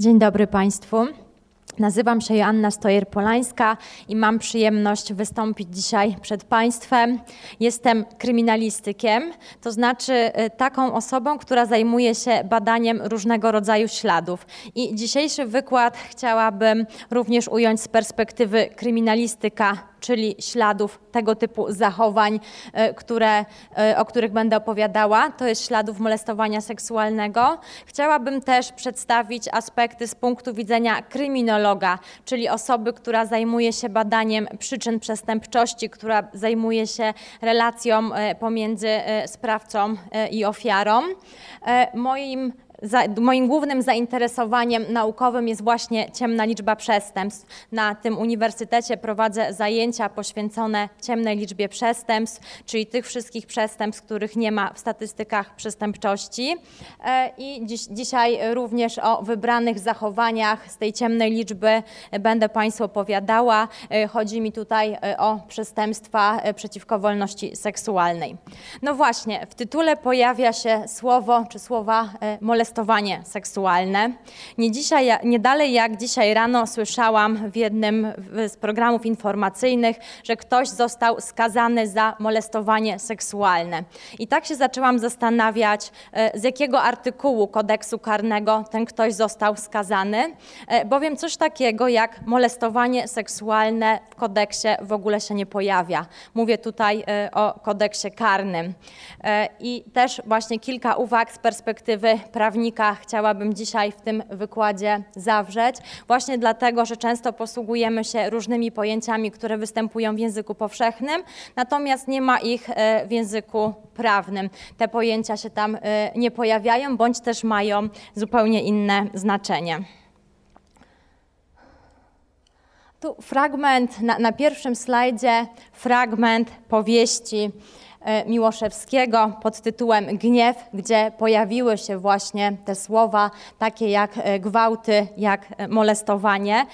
Dzień dobry Państwu. Nazywam się Joanna Stojer-Polańska i mam przyjemność wystąpić dzisiaj przed Państwem. Jestem kryminalistykiem, to znaczy y, taką osobą, która zajmuje się badaniem różnego rodzaju śladów. I dzisiejszy wykład chciałabym również ująć z perspektywy kryminalistyka czyli śladów tego typu zachowań, e, które, e, o których będę opowiadała, to jest śladów molestowania seksualnego. Chciałabym też przedstawić aspekty z punktu widzenia kryminologa, czyli osoby, która zajmuje się badaniem przyczyn przestępczości, która zajmuje się relacją e, pomiędzy sprawcą i ofiarą. Moim za, moim głównym zainteresowaniem naukowym jest właśnie ciemna liczba przestępstw. Na tym uniwersytecie prowadzę zajęcia poświęcone ciemnej liczbie przestępstw, czyli tych wszystkich przestępstw, których nie ma w statystykach przestępczości. E, I dziś, dzisiaj również o wybranych zachowaniach z tej ciemnej liczby będę Państwu opowiadała. E, chodzi mi tutaj e, o przestępstwa przeciwko wolności seksualnej. No właśnie, w tytule pojawia się słowo czy słowa molestowanie molestowanie seksualne. Nie, dzisiaj, nie dalej jak dzisiaj rano słyszałam w jednym z programów informacyjnych, że ktoś został skazany za molestowanie seksualne. I tak się zaczęłam zastanawiać, e, z jakiego artykułu kodeksu karnego ten ktoś został skazany, e, bowiem coś takiego jak molestowanie seksualne w kodeksie w ogóle się nie pojawia. Mówię tutaj e, o kodeksie karnym. I też właśnie kilka uwag z perspektywy prawniczej prawnika chciałabym dzisiaj w tym wykładzie zawrzeć, właśnie dlatego, że często posługujemy się różnymi pojęciami, które występują w języku powszechnym, natomiast nie ma ich e, w języku prawnym. Te pojęcia się tam e, nie pojawiają, bądź też mają zupełnie inne znaczenie. Tu fragment na, na pierwszym slajdzie, fragment powieści Miłoszewskiego pod tytułem Gniew, gdzie pojawiły się właśnie te słowa takie jak e, gwałty, jak e, molestowanie,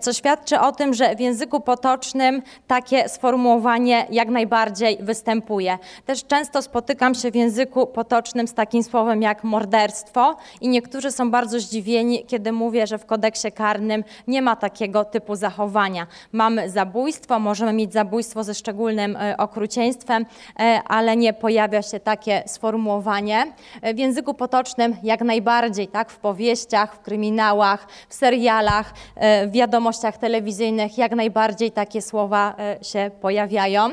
co świadczy o tym, że w języku potocznym takie sformułowanie jak najbardziej występuje. Też często spotykam się w języku potocznym z takim słowem jak morderstwo i niektórzy są bardzo zdziwieni, kiedy mówię, że w kodeksie karnym nie ma takiego typu zachowania. Mamy zabójstwo, możemy mieć zabójstwo ze szczególnym okrucieństwem, ale nie pojawia się takie sformułowanie. W języku potocznym jak najbardziej, tak, w powieściach, w kryminałach, w serialach, e, w wiadomościach telewizyjnych jak najbardziej takie słowa e, się pojawiają.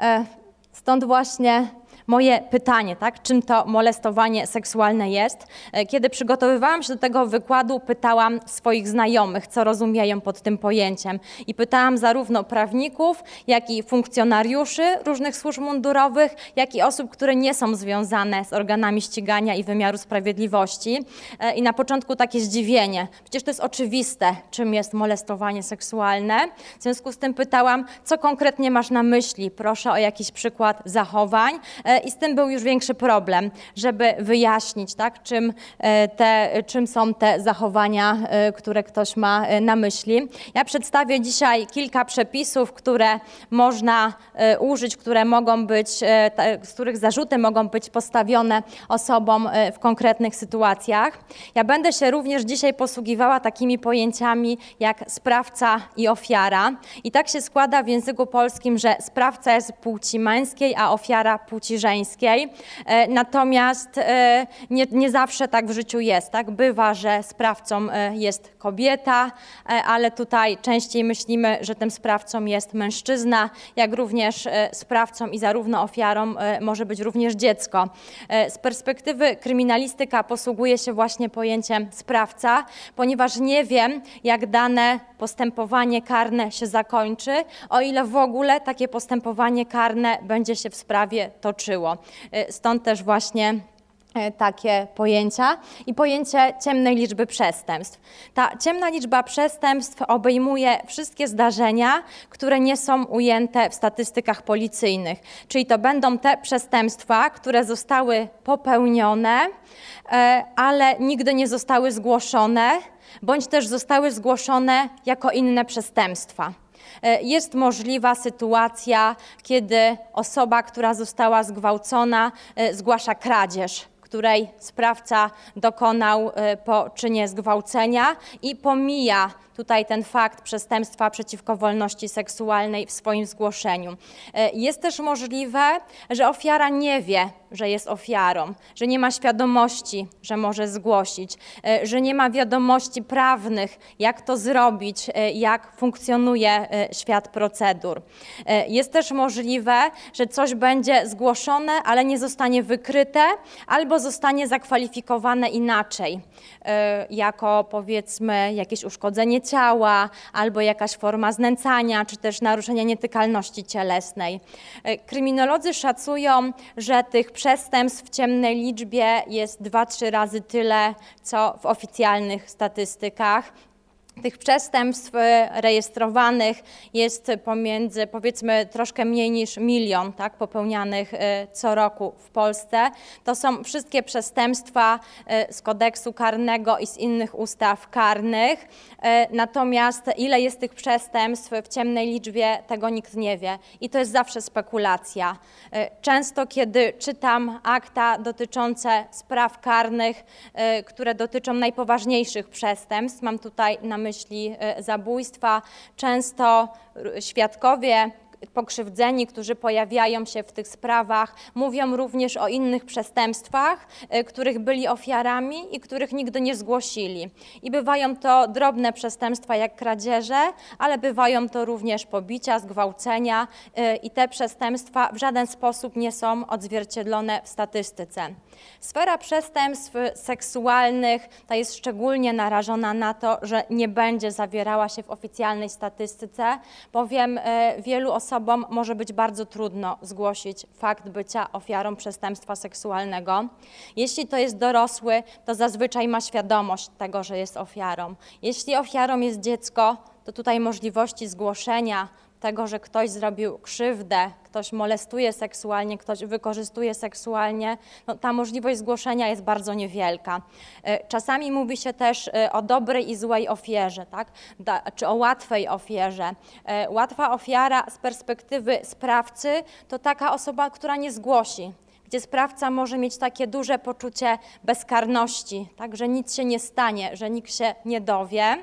E, stąd właśnie moje pytanie, tak, czym to molestowanie seksualne jest. E, kiedy przygotowywałam się do tego wykładu, pytałam swoich znajomych, co rozumieją pod tym pojęciem. I pytałam zarówno prawników, jak i funkcjonariuszy różnych służb mundurowych, jak i osób, które nie są związane z organami ścigania i wymiaru sprawiedliwości. E, I na początku takie zdziwienie. Przecież to jest oczywiste, czym jest molestowanie seksualne. W związku z tym pytałam, co konkretnie masz na myśli? Proszę o jakiś przykład zachowań. I z tym był już większy problem, żeby wyjaśnić, tak, czym, e, te, czym są te zachowania, e, które ktoś ma e, na myśli. Ja przedstawię dzisiaj kilka przepisów, które można użyć, które mogą być, z których zarzuty mogą być postawione osobom w konkretnych sytuacjach. Ja będę się również dzisiaj posługiwała takimi pojęciami jak sprawca i ofiara. I tak się składa w języku polskim, że sprawca jest płci męskiej, a ofiara płci żeńskiej E, natomiast e, nie, nie zawsze tak w życiu jest. Tak? Bywa, że sprawcą e, jest kobieta, ale tutaj częściej myślimy, że tym sprawcą jest mężczyzna, jak również sprawcą i zarówno ofiarą może być również dziecko. Z perspektywy kryminalistyka posługuje się właśnie pojęciem sprawca, ponieważ nie wiem, jak dane postępowanie karne się zakończy, o ile w ogóle takie postępowanie karne będzie się w sprawie toczyło. Y, stąd też właśnie y, takie pojęcia i pojęcie ciemnej liczby przestępstw. Ta ciemna liczba przestępstw obejmuje wszystkie zdarzenia, które nie są ujęte w statystykach policyjnych, czyli to będą te przestępstwa, które zostały popełnione, y, ale nigdy nie zostały zgłoszone bądź też zostały zgłoszone jako inne przestępstwa. E, jest możliwa sytuacja, kiedy osoba, która została zgwałcona, e, zgłasza kradzież której sprawca dokonał po czynie zgwałcenia i pomija tutaj ten fakt przestępstwa przeciwko wolności seksualnej w swoim zgłoszeniu. E, jest też możliwe, że ofiara nie wie, że jest ofiarą, że nie ma świadomości, że może zgłosić, e, że nie ma wiadomości prawnych, jak to zrobić, e, jak funkcjonuje świat procedur. Jest też możliwe, że coś będzie zgłoszone, ale nie zostanie wykryte albo zostanie zakwalifikowane inaczej, jako powiedzmy jakieś uszkodzenie ciała, albo jakaś forma znęcania, czy też naruszenia nietykalności cielesnej. E, kryminolodzy szacują, że tych przestępstw w ciemnej liczbie jest 2-3 razy tyle, co w oficjalnych statystykach. Tych przestępstw e, rejestrowanych jest pomiędzy, powiedzmy, troszkę mniej niż milion tak, popełnianych e, co roku w Polsce. To są wszystkie przestępstwa e, z kodeksu karnego i z innych ustaw karnych. Natomiast ile jest tych przestępstw w ciemnej liczbie, tego nikt nie wie. I to jest zawsze spekulacja. Często, kiedy czytam akta dotyczące spraw karnych, które dotyczą najpoważniejszych przestępstw, mam tutaj na myśli myśli e, zabójstwa. Często świadkowie pokrzywdzeni, którzy pojawiają się w tych sprawach, mówią również o innych przestępstwach, e, których byli ofiarami i których nigdy nie zgłosili. I bywają to drobne przestępstwa jak kradzieże, ale bywają to również pobicia, zgwałcenia e, i te przestępstwa w żaden sposób nie są odzwierciedlone w statystyce. Sfera przestępstw seksualnych ta jest szczególnie narażona na to, że nie będzie zawierała się w oficjalnej statystyce, bowiem e, wielu osobom może być bardzo trudno zgłosić fakt bycia ofiarą przestępstwa seksualnego. Jeśli to jest dorosły, to zazwyczaj ma świadomość tego, że jest ofiarą. Jeśli ofiarą jest dziecko, to tutaj możliwości zgłoszenia tego, że ktoś zrobił krzywdę, ktoś molestuje seksualnie, ktoś wykorzystuje seksualnie, no, ta możliwość zgłoszenia jest bardzo niewielka. E, czasami mówi się też e, o dobrej i złej ofierze, tak? Da, czy o łatwej ofierze. E, łatwa ofiara z perspektywy sprawcy to taka osoba, która nie zgłosi, gdzie sprawca może mieć takie duże poczucie bezkarności, tak, że nic się nie stanie, że nikt się nie dowie.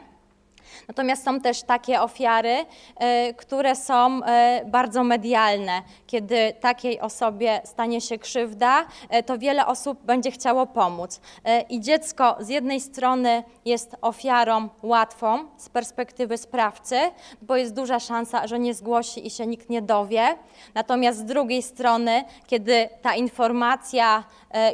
Natomiast są też takie ofiary, e, które są e, bardzo medialne. Kiedy takiej osobie stanie się krzywda, e, to wiele osób będzie chciało pomóc. I dziecko z jednej strony jest ofiarą łatwą z perspektywy sprawcy, bo jest duża szansa, że nie zgłosi i się nikt nie dowie. Natomiast z drugiej strony, kiedy ta informacja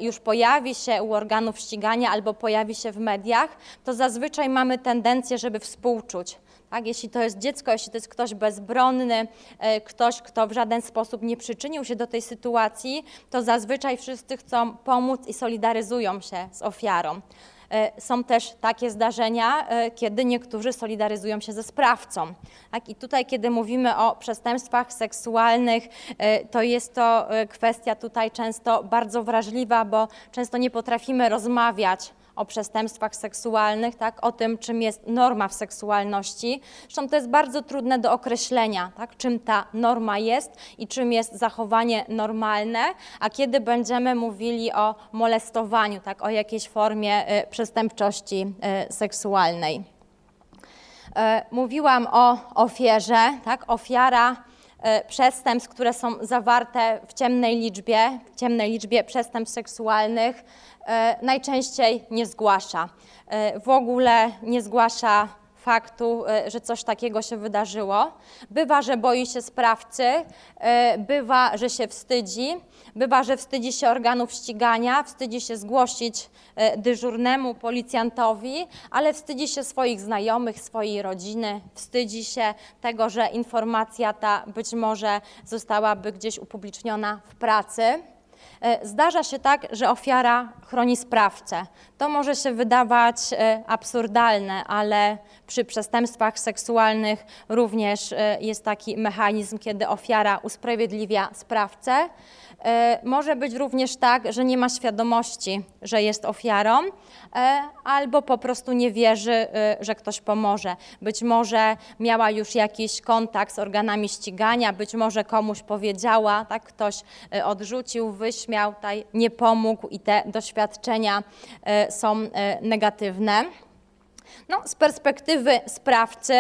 już pojawi się u organów ścigania albo pojawi się w mediach, to zazwyczaj mamy tendencję, żeby współpracować współczuć. Tak? Jeśli to jest dziecko, jeśli to jest ktoś bezbronny, e, ktoś, kto w żaden sposób nie przyczynił się do tej sytuacji, to zazwyczaj wszyscy chcą pomóc i solidaryzują się z ofiarą. E, są też takie zdarzenia, e, kiedy niektórzy solidaryzują się ze sprawcą. Tak? I tutaj, kiedy mówimy o przestępstwach seksualnych, to jest to kwestia tutaj często bardzo wrażliwa, bo często nie potrafimy rozmawiać o przestępstwach seksualnych, tak, o tym, czym jest norma w seksualności. Zresztą to jest bardzo trudne do określenia, tak, czym ta norma jest i czym jest zachowanie normalne, a kiedy będziemy mówili o molestowaniu, tak, o jakiejś formie y, przestępczości y, seksualnej. E, mówiłam o ofierze, tak, ofiara przestępstw, które są zawarte w ciemnej liczbie, ciemnej liczbie przestępstw seksualnych, E, najczęściej nie zgłasza. E, w ogóle nie zgłasza faktu, e, że coś takiego się wydarzyło. Bywa, że boi się sprawcy, bywa, że się wstydzi, bywa, że wstydzi się organów ścigania, wstydzi się zgłosić dyżurnemu policjantowi, ale wstydzi się swoich znajomych, swojej rodziny, wstydzi się tego, że informacja ta być może zostałaby gdzieś upubliczniona w pracy. E, zdarza się tak, że ofiara chroni sprawcę. To może się wydawać e, absurdalne, ale przy przestępstwach seksualnych również e, jest taki mechanizm, kiedy ofiara usprawiedliwia sprawcę. E, może być również tak, że nie ma świadomości, że jest ofiarą, e, albo po prostu nie wierzy, e, że ktoś pomoże. Być może miała już jakiś kontakt z organami ścigania, być może komuś powiedziała, tak, ktoś odrzucił, wyśmiał, tutaj nie pomógł i te doświadczenia są negatywne. No, z perspektywy sprawcy,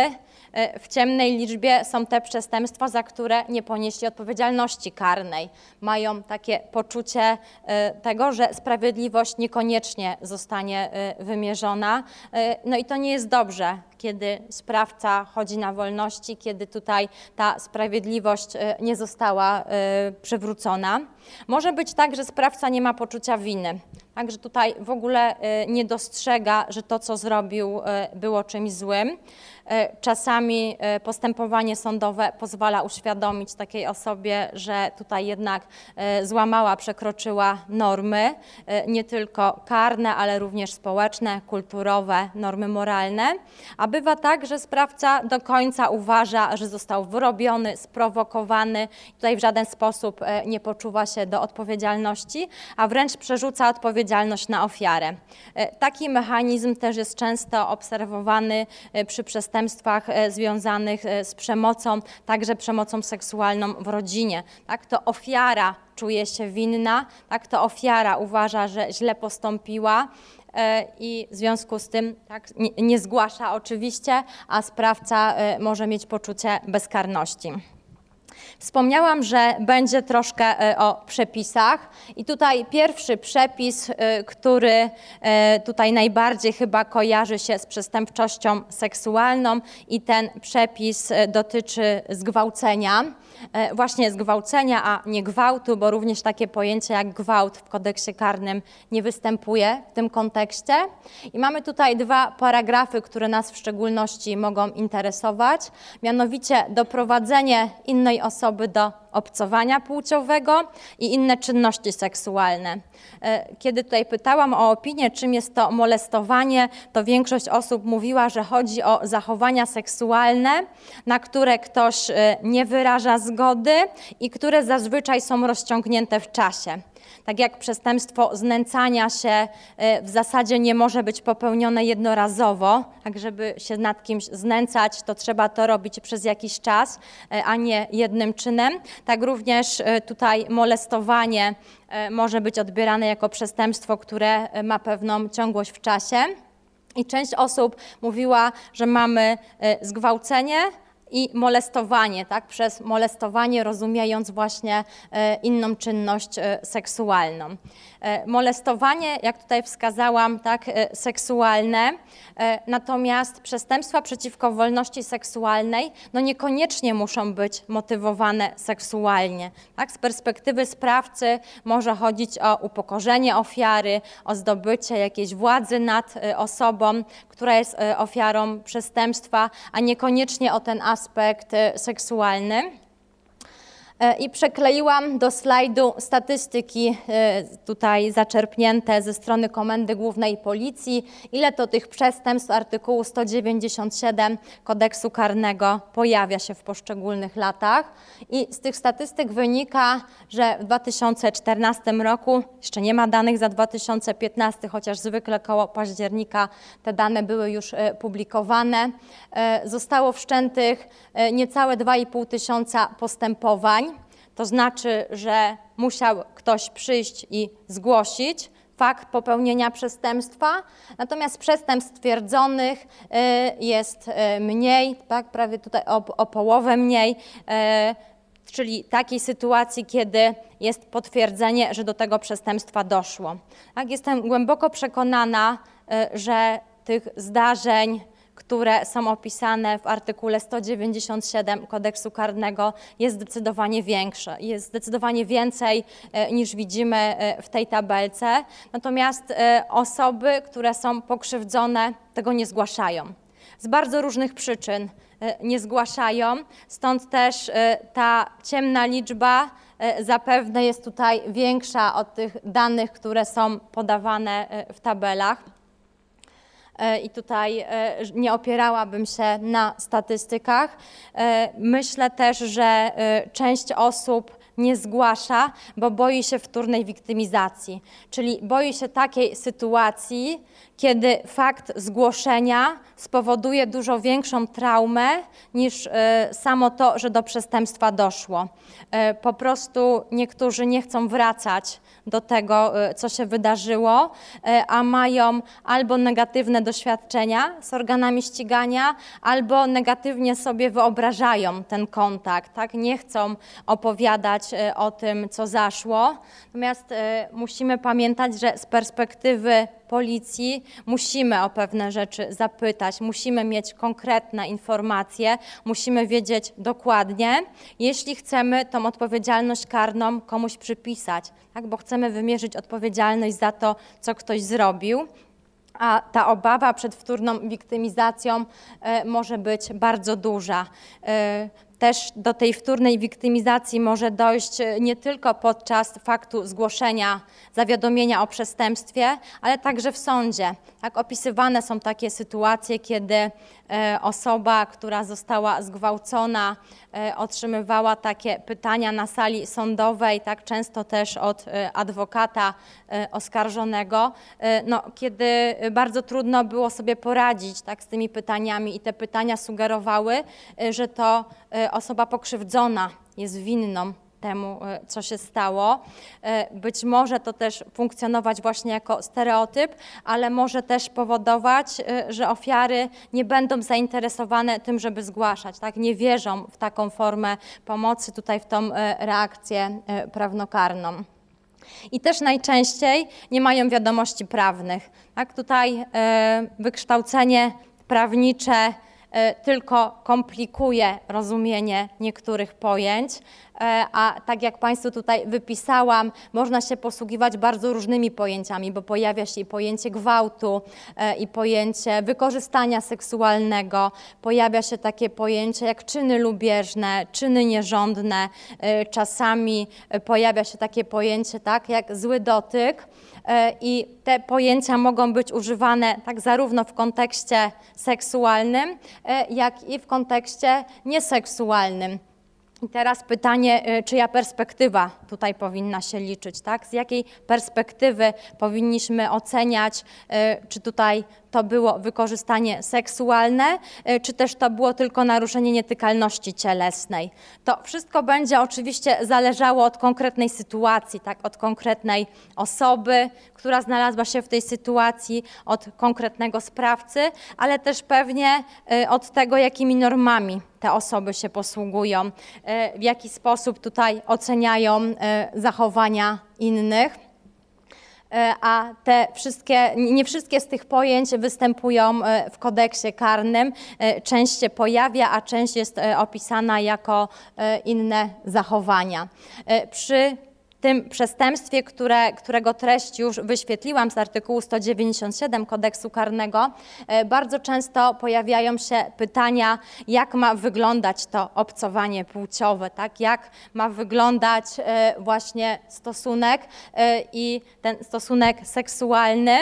w ciemnej liczbie są te przestępstwa, za które nie ponieśli odpowiedzialności karnej. Mają takie poczucie e, tego, że sprawiedliwość niekoniecznie zostanie e, wymierzona. No i to nie jest dobrze, kiedy sprawca chodzi na wolności, kiedy tutaj ta sprawiedliwość nie została przywrócona. Może być tak, że sprawca nie ma poczucia winy, także tutaj w ogóle nie dostrzega, że to, co zrobił, było czymś złym. E, czasami postępowanie sądowe pozwala uświadomić takiej osobie, że tutaj jednak złamała, przekroczyła normy, nie tylko karne, ale również społeczne, kulturowe, normy moralne. A bywa tak, że sprawca do końca uważa, że został wyrobiony, sprowokowany, tutaj w żaden sposób nie poczuwa się do odpowiedzialności, a wręcz przerzuca odpowiedzialność na ofiarę. Taki mechanizm też jest często obserwowany przy przestępstwach e, związanych e, z przemocą, także przemocą seksualną w rodzinie. Tak, to ofiara czuje się winna, tak, to ofiara uważa, że źle postąpiła e, i w związku z tym tak, nie zgłasza oczywiście, a sprawca może mieć poczucie bezkarności. Wspomniałam, że będzie troszkę e, o przepisach i tutaj pierwszy przepis, e, który e, tutaj najbardziej chyba kojarzy się z przestępczością seksualną i ten przepis dotyczy zgwałcenia. Właśnie zgwałcenia, a nie gwałtu, bo również takie pojęcie jak gwałt w kodeksie karnym nie występuje w tym kontekście. I mamy tutaj dwa paragrafy, które nas w szczególności mogą interesować, mianowicie doprowadzenie innej osoby do obcowania płciowego i inne czynności seksualne. E, kiedy tutaj pytałam o opinię, czym jest to molestowanie, to większość osób mówiła, że chodzi o zachowania seksualne, na które ktoś e, nie wyraża zgody i które zazwyczaj są rozciągnięte w czasie. Tak jak przestępstwo znęcania się e, w zasadzie nie może być popełnione jednorazowo, tak żeby się nad kimś znęcać, to trzeba to robić przez jakiś czas, e, a nie jednym czynem. Tak również e, tutaj molestowanie może być odbierane jako przestępstwo, które ma pewną ciągłość w czasie. I część osób mówiła, że mamy zgwałcenie, i molestowanie, tak? przez molestowanie rozumiejąc właśnie e, inną czynność e, seksualną. E, molestowanie, jak tutaj wskazałam, tak, seksualne, natomiast przestępstwa przeciwko wolności seksualnej no niekoniecznie muszą być motywowane seksualnie. Tak? Z perspektywy sprawcy może chodzić o upokorzenie ofiary, o zdobycie jakiejś władzy nad osobą, która jest ofiarą przestępstwa, a niekoniecznie o ten aspekt aspekt e, seksualny. E, I przekleiłam do slajdu statystyki e, tutaj zaczerpnięte ze strony Komendy Głównej Policji, ile to tych przestępstw artykułu 197 kodeksu karnego pojawia się w poszczególnych latach. I z tych statystyk wynika, że w 2014 roku, jeszcze nie ma danych za 2015, chociaż zwykle koło października te dane były już publikowane, zostało wszczętych niecałe 2,5 tysiąca postępowań. To znaczy, że musiał ktoś przyjść i zgłosić fakt popełnienia przestępstwa, natomiast przestępstw stwierdzonych y, jest y, mniej, tak, prawie tutaj o, o połowę mniej, y, czyli takiej sytuacji, kiedy jest potwierdzenie, że do tego przestępstwa doszło. Tak, jestem głęboko przekonana, że tych zdarzeń, które są opisane w artykule 197 kodeksu karnego jest zdecydowanie większe. Jest zdecydowanie więcej e, niż widzimy e, w tej tabelce. Natomiast e, osoby, które są pokrzywdzone, tego nie zgłaszają. Z bardzo różnych przyczyn nie zgłaszają, stąd też ta ciemna liczba zapewne jest tutaj większa od tych danych, które są podawane w tabelach. E, i tutaj e, nie opierałabym się na statystykach. E, myślę też, że część osób nie zgłasza, bo boi się wtórnej wiktymizacji, czyli boi się takiej sytuacji, kiedy fakt zgłoszenia spowoduje dużo większą traumę niż e, samo to, że do przestępstwa doszło. E, po prostu niektórzy nie chcą wracać do tego, e, co się wydarzyło, a mają albo negatywne doświadczenia z organami ścigania, albo negatywnie sobie wyobrażają ten kontakt, tak? nie chcą opowiadać o tym, co zaszło. Natomiast musimy pamiętać, że z perspektywy policji musimy o pewne rzeczy zapytać, musimy mieć konkretne informacje, musimy wiedzieć dokładnie, jeśli chcemy tą odpowiedzialność karną komuś przypisać, tak? bo chcemy wymierzyć odpowiedzialność za to, co ktoś zrobił. A ta obawa przed wtórną wiktymizacją e, może być bardzo duża. E, też do tej wtórnej wiktymizacji może dojść e, nie tylko podczas faktu zgłoszenia zawiadomienia o przestępstwie, ale także w sądzie. Tak, opisywane są takie sytuacje, kiedy e, osoba, która została zgwałcona, otrzymywała takie pytania na sali sądowej, tak często też od adwokata oskarżonego, no, kiedy bardzo trudno było sobie poradzić tak, z tymi pytaniami i te pytania sugerowały, że to osoba pokrzywdzona jest winną temu, e, co się stało. E, być może to też funkcjonować właśnie jako stereotyp, ale może też powodować, e, że ofiary nie będą zainteresowane tym, żeby zgłaszać, tak? nie wierzą w taką formę pomocy, tutaj w tą reakcję prawnokarną. I też najczęściej nie mają wiadomości prawnych. Tak? Tutaj wykształcenie prawnicze tylko komplikuje rozumienie niektórych pojęć, a tak jak Państwu tutaj wypisałam, można się posługiwać bardzo różnymi pojęciami, bo pojawia się i pojęcie gwałtu, e, i pojęcie wykorzystania seksualnego, pojawia się takie pojęcie jak czyny lubieżne, czyny nierządne, czasami pojawia się takie pojęcie tak jak zły dotyk. E, i te pojęcia mogą być używane tak zarówno w kontekście seksualnym, e, jak i w kontekście nieseksualnym. I teraz pytanie, e, czyja perspektywa tutaj powinna się liczyć, tak? Z jakiej perspektywy powinniśmy oceniać, czy tutaj to było wykorzystanie seksualne, y, czy też to było tylko naruszenie nietykalności cielesnej. To wszystko będzie oczywiście zależało od konkretnej sytuacji, tak, od konkretnej osoby, która znalazła się w tej sytuacji, od konkretnego sprawcy, ale też pewnie y, od tego, jakimi normami te osoby się posługują, y, w jaki sposób tutaj oceniają zachowania innych. E, a te wszystkie, nie wszystkie z tych pojęć występują e, w kodeksie karnym. E, część się pojawia, a część jest opisana jako inne zachowania. Przy tym przestępstwie, które, którego treść już wyświetliłam z artykułu 197 kodeksu karnego, e, bardzo często pojawiają się pytania, jak ma wyglądać to obcowanie płciowe, tak? jak ma wyglądać e, właśnie stosunek e, i ten stosunek seksualny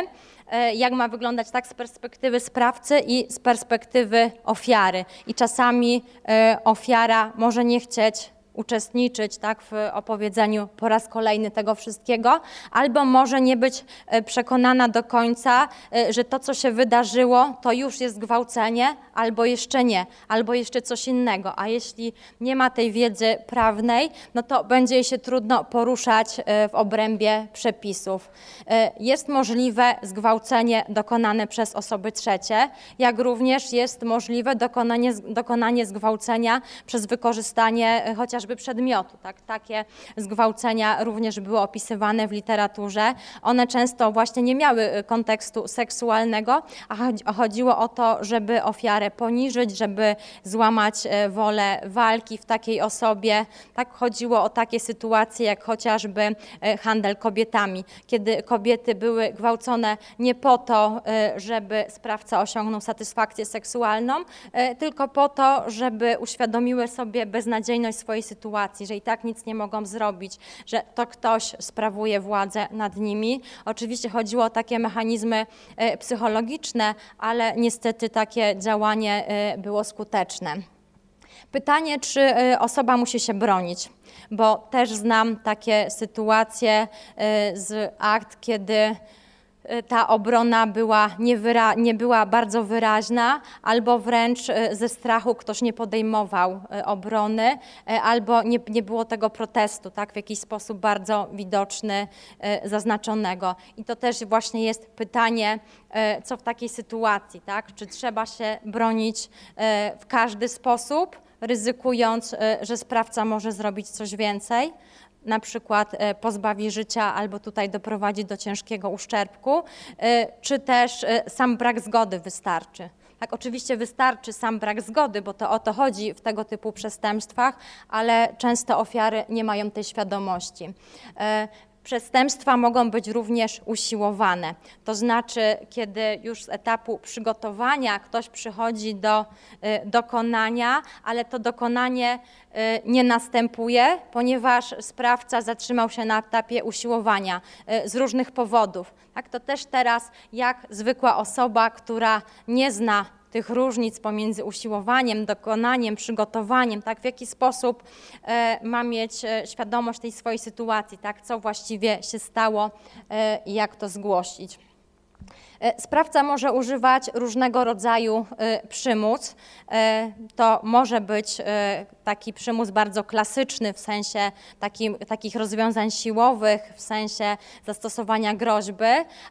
jak ma wyglądać tak z perspektywy sprawcy i z perspektywy ofiary. I czasami ofiara może nie chcieć uczestniczyć tak, w opowiedzeniu po raz kolejny tego wszystkiego, albo może nie być e, przekonana do końca, e, że to, co się wydarzyło, to już jest gwałcenie, albo jeszcze nie, albo jeszcze coś innego. A jeśli nie ma tej wiedzy prawnej, no to będzie się trudno poruszać e, w obrębie przepisów. Jest możliwe zgwałcenie dokonane przez osoby trzecie, jak również jest możliwe dokonanie, dokonanie zgwałcenia przez wykorzystanie chociażby chociażby przedmiotu. Tak? Takie zgwałcenia również były opisywane w literaturze. One często właśnie nie miały y, kontekstu seksualnego, a chodziło o to, żeby ofiarę poniżyć, żeby złamać y, wolę walki w takiej osobie. Tak chodziło o takie sytuacje, jak chociażby y, handel kobietami, kiedy kobiety były gwałcone nie po to, żeby sprawca osiągnął satysfakcję seksualną, tylko po to, żeby uświadomiły sobie beznadziejność swojej sytuacji sytuacji, że i tak nic nie mogą zrobić, że to ktoś sprawuje władzę nad nimi. Oczywiście chodziło o takie mechanizmy e, psychologiczne, ale niestety takie działanie e, było skuteczne. Pytanie, czy y, osoba musi się bronić, bo też znam takie sytuacje z akt, kiedy ta obrona była nie, nie, była bardzo wyraźna, albo wręcz y, ze strachu ktoś nie podejmował y, obrony, albo nie, nie było tego protestu, tak, w jakiś sposób bardzo widoczny, zaznaczonego. I to też właśnie jest pytanie, co w takiej sytuacji, tak, czy trzeba się bronić w każdy sposób, ryzykując, że sprawca może zrobić coś więcej, na przykład e, pozbawi życia albo tutaj doprowadzi do ciężkiego uszczerbku, e, czy też e, sam brak zgody wystarczy. Tak, oczywiście wystarczy sam brak zgody, bo to o to chodzi w tego typu przestępstwach, ale często ofiary nie mają tej świadomości. Przestępstwa mogą być również usiłowane. To znaczy, kiedy już z etapu przygotowania ktoś przychodzi do y, dokonania, ale to dokonanie y, nie następuje, ponieważ sprawca zatrzymał się na etapie usiłowania y, z różnych powodów. Tak, to też teraz, jak zwykła osoba, która nie zna tych różnic pomiędzy usiłowaniem, dokonaniem, przygotowaniem, tak, w jaki sposób e, ma mieć e, świadomość tej swojej sytuacji, tak, co właściwie się stało e, i jak to zgłosić. E, sprawca może używać różnego rodzaju e, przymus. E, to może być taki przymus bardzo klasyczny w sensie takich rozwiązań siłowych, w sensie zastosowania groźby,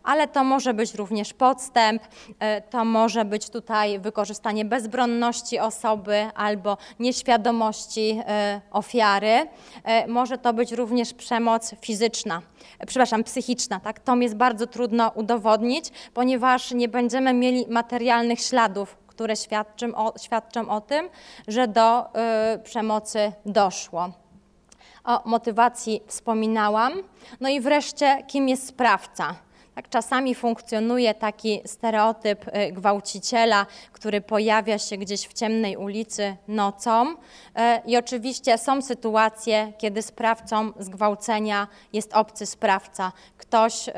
ale to może być również podstęp, to może być tutaj wykorzystanie bezbronności osoby albo nieświadomości ofiary. Może to być również przemoc fizyczna, przepraszam, psychiczna. Tak? To jest bardzo trudno udowodnić, ponieważ nie będziemy mieli materialnych śladów, które świadczą o, świadczą o tym, że do y, przemocy doszło. O motywacji wspominałam. No i wreszcie, kim jest sprawca? Tak, czasami funkcjonuje taki stereotyp y, gwałciciela, który pojawia się gdzieś w ciemnej ulicy nocą. Y, I oczywiście są sytuacje, kiedy sprawcą zgwałcenia jest obcy sprawca, ktoś, y,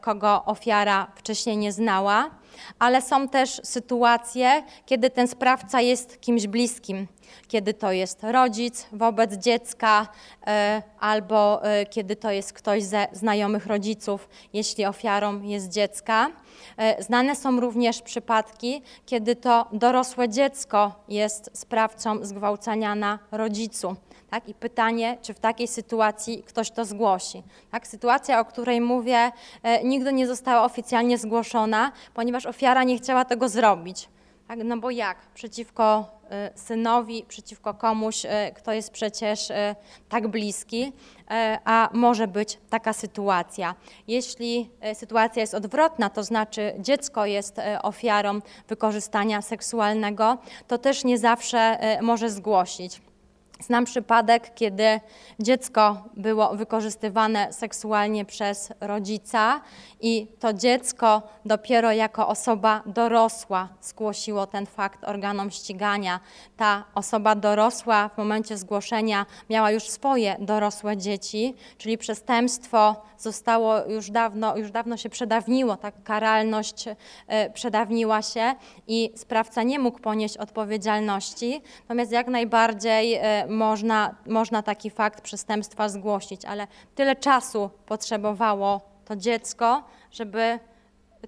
kogo ofiara wcześniej nie znała, ale są też sytuacje, kiedy ten sprawca jest kimś bliskim kiedy to jest rodzic wobec dziecka, e, albo e, kiedy to jest ktoś ze znajomych rodziców, jeśli ofiarą jest dziecka. E, znane są również przypadki, kiedy to dorosłe dziecko jest sprawcą zgwałcenia na rodzicu. Tak? I pytanie, czy w takiej sytuacji ktoś to zgłosi. Tak? Sytuacja, o której mówię, nigdy nie została oficjalnie zgłoszona, ponieważ ofiara nie chciała tego zrobić. Tak? No bo jak? Przeciwko y, synowi, przeciwko komuś, y, kto jest przecież tak bliski, a może być taka sytuacja. Jeśli sytuacja jest odwrotna, to znaczy dziecko jest ofiarą wykorzystania seksualnego, to też nie zawsze może zgłosić. Znam przypadek, kiedy dziecko było wykorzystywane seksualnie przez rodzica i to dziecko dopiero jako osoba dorosła zgłosiło ten fakt organom ścigania. Ta osoba dorosła w momencie zgłoszenia miała już swoje dorosłe dzieci, czyli przestępstwo zostało już dawno, już dawno się przedawniło, tak karalność e, przedawniła się i sprawca nie mógł ponieść odpowiedzialności, natomiast jak najbardziej e, można, można taki fakt przestępstwa zgłosić, ale tyle czasu potrzebowało to dziecko, żeby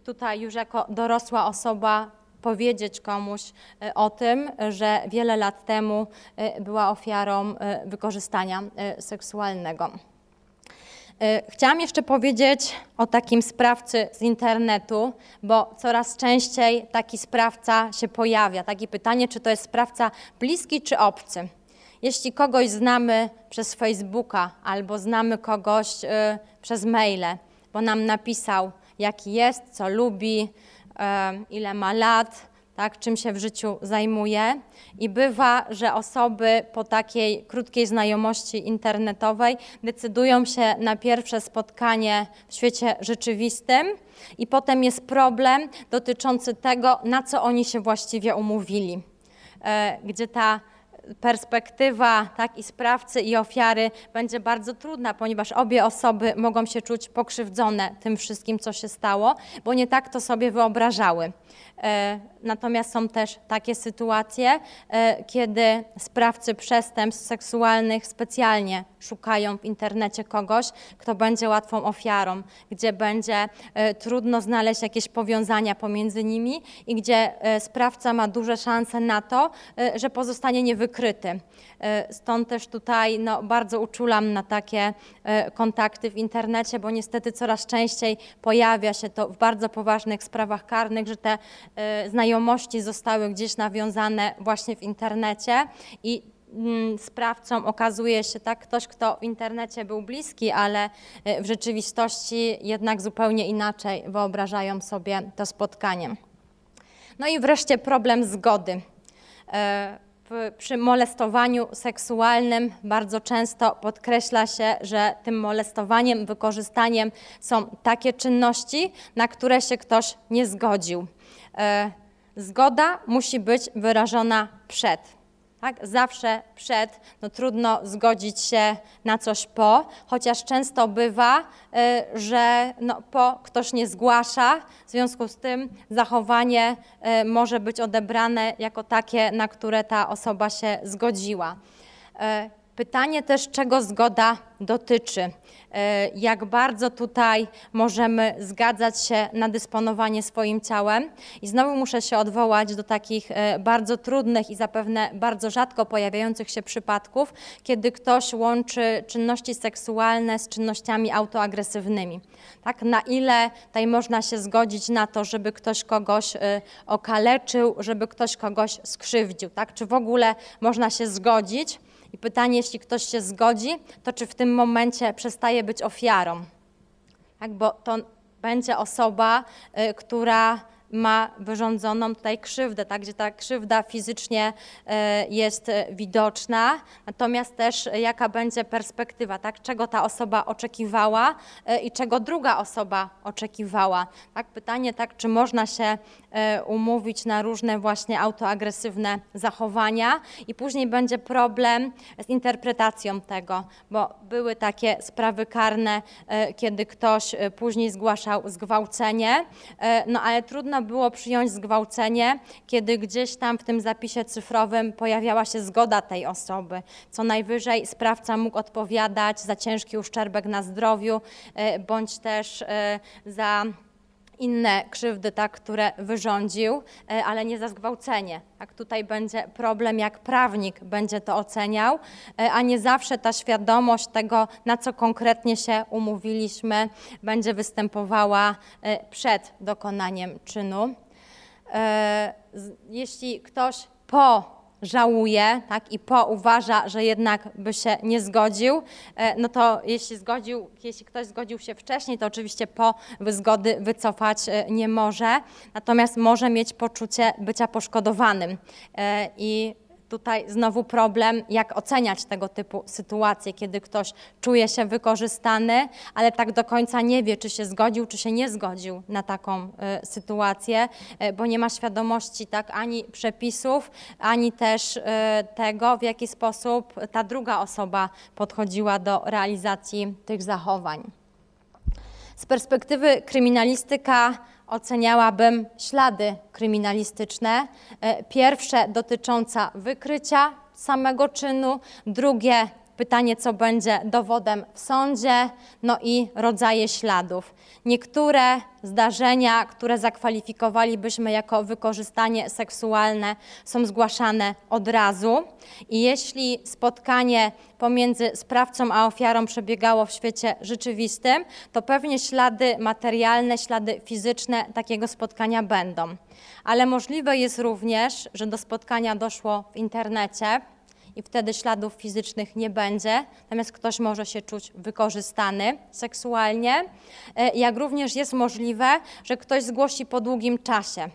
tutaj już jako dorosła osoba powiedzieć komuś e, o tym, że wiele lat temu była ofiarą wykorzystania seksualnego. E, chciałam jeszcze powiedzieć o takim sprawcy z internetu, bo coraz częściej taki sprawca się pojawia. Takie pytanie, czy to jest sprawca bliski czy obcy. Jeśli kogoś znamy przez Facebooka albo znamy kogoś y, przez maile, bo nam napisał, jaki jest, co lubi, y, ile ma lat, tak, czym się w życiu zajmuje. I bywa, że osoby po takiej krótkiej znajomości internetowej decydują się na pierwsze spotkanie w świecie rzeczywistym, i potem jest problem dotyczący tego, na co oni się właściwie umówili, e, gdzie ta perspektywa tak, i sprawcy, i ofiary będzie bardzo trudna, ponieważ obie osoby mogą się czuć pokrzywdzone tym wszystkim, co się stało, bo nie tak to sobie wyobrażały. E, natomiast są też takie sytuacje, e, kiedy sprawcy przestępstw seksualnych specjalnie szukają w internecie kogoś, kto będzie łatwą ofiarą, gdzie będzie e, trudno znaleźć jakieś powiązania pomiędzy nimi i gdzie sprawca ma duże szanse na to, że pozostanie niewykryty. Stąd też tutaj no, bardzo uczulam na takie kontakty w internecie, bo niestety coraz częściej pojawia się to w bardzo poważnych sprawach karnych, że te Y, znajomości zostały gdzieś nawiązane właśnie w internecie i mm, sprawcą okazuje się tak ktoś, kto w internecie był bliski, ale w rzeczywistości jednak zupełnie inaczej wyobrażają sobie to spotkanie. No i wreszcie problem zgody. Y, przy molestowaniu seksualnym bardzo często podkreśla się, że tym molestowaniem, wykorzystaniem są takie czynności, na które się ktoś nie zgodził. E, zgoda musi być wyrażona przed. Tak? Zawsze przed, no trudno zgodzić się na coś po, chociaż często bywa, e, że no po ktoś nie zgłasza, w związku z tym zachowanie e, może być odebrane jako takie, na które ta osoba się zgodziła. Pytanie też, czego zgoda dotyczy. E, jak bardzo tutaj możemy zgadzać się na dysponowanie swoim ciałem. I znowu muszę się odwołać do takich e, bardzo trudnych i zapewne bardzo rzadko pojawiających się przypadków, kiedy ktoś łączy czynności seksualne z czynnościami autoagresywnymi. Tak, na ile tutaj można się zgodzić na to, żeby ktoś kogoś e, okaleczył, żeby ktoś kogoś skrzywdził, tak? Czy w ogóle można się zgodzić i pytanie, jeśli ktoś się zgodzi, to czy w tym momencie przestaje być ofiarą? Tak, bo to będzie osoba, y, która ma wyrządzoną tutaj krzywdę, tak, gdzie ta krzywda fizycznie e, jest widoczna, natomiast też jaka będzie perspektywa, tak, czego ta osoba oczekiwała e, i czego druga osoba oczekiwała. Tak, pytanie, tak, czy można się e, umówić na różne właśnie autoagresywne zachowania i później będzie problem z interpretacją tego, bo były takie sprawy karne, kiedy ktoś później zgłaszał zgwałcenie, no ale trudno było przyjąć zgwałcenie, kiedy gdzieś tam w tym zapisie cyfrowym pojawiała się zgoda tej osoby. Co najwyżej sprawca mógł odpowiadać za ciężki uszczerbek na zdrowiu, e, bądź też e, za inne krzywdy, tak, które wyrządził, e, ale nie za zgwałcenie. Tak, tutaj będzie problem, jak prawnik będzie to oceniał, a nie zawsze ta świadomość tego, na co konkretnie się umówiliśmy, będzie występowała przed dokonaniem czynu. E, jeśli ktoś po żałuje tak, i po uważa, że jednak by się nie zgodził, e, no to jeśli, zgodził, jeśli ktoś zgodził się wcześniej, to oczywiście po zgody wycofać e, nie może, natomiast może mieć poczucie bycia poszkodowanym. I tutaj znowu problem, jak oceniać tego typu sytuacje, kiedy ktoś czuje się wykorzystany, ale tak do końca nie wie, czy się zgodził, czy się nie zgodził na taką y, sytuację, y, bo nie ma świadomości tak ani przepisów, ani też y, tego, w jaki sposób ta druga osoba podchodziła do realizacji tych zachowań. Z perspektywy kryminalistyka oceniałabym ślady kryminalistyczne. E, pierwsze dotycząca wykrycia samego czynu, drugie Pytanie, co będzie dowodem w sądzie, no i rodzaje śladów. Niektóre zdarzenia, które zakwalifikowalibyśmy jako wykorzystanie seksualne, są zgłaszane od razu. I jeśli spotkanie pomiędzy sprawcą a ofiarą przebiegało w świecie rzeczywistym, to pewnie ślady materialne, ślady fizyczne takiego spotkania będą. Ale możliwe jest również, że do spotkania doszło w internecie i wtedy śladów fizycznych nie będzie, natomiast ktoś może się czuć wykorzystany seksualnie, e, jak również jest możliwe, że ktoś zgłosi po długim czasie,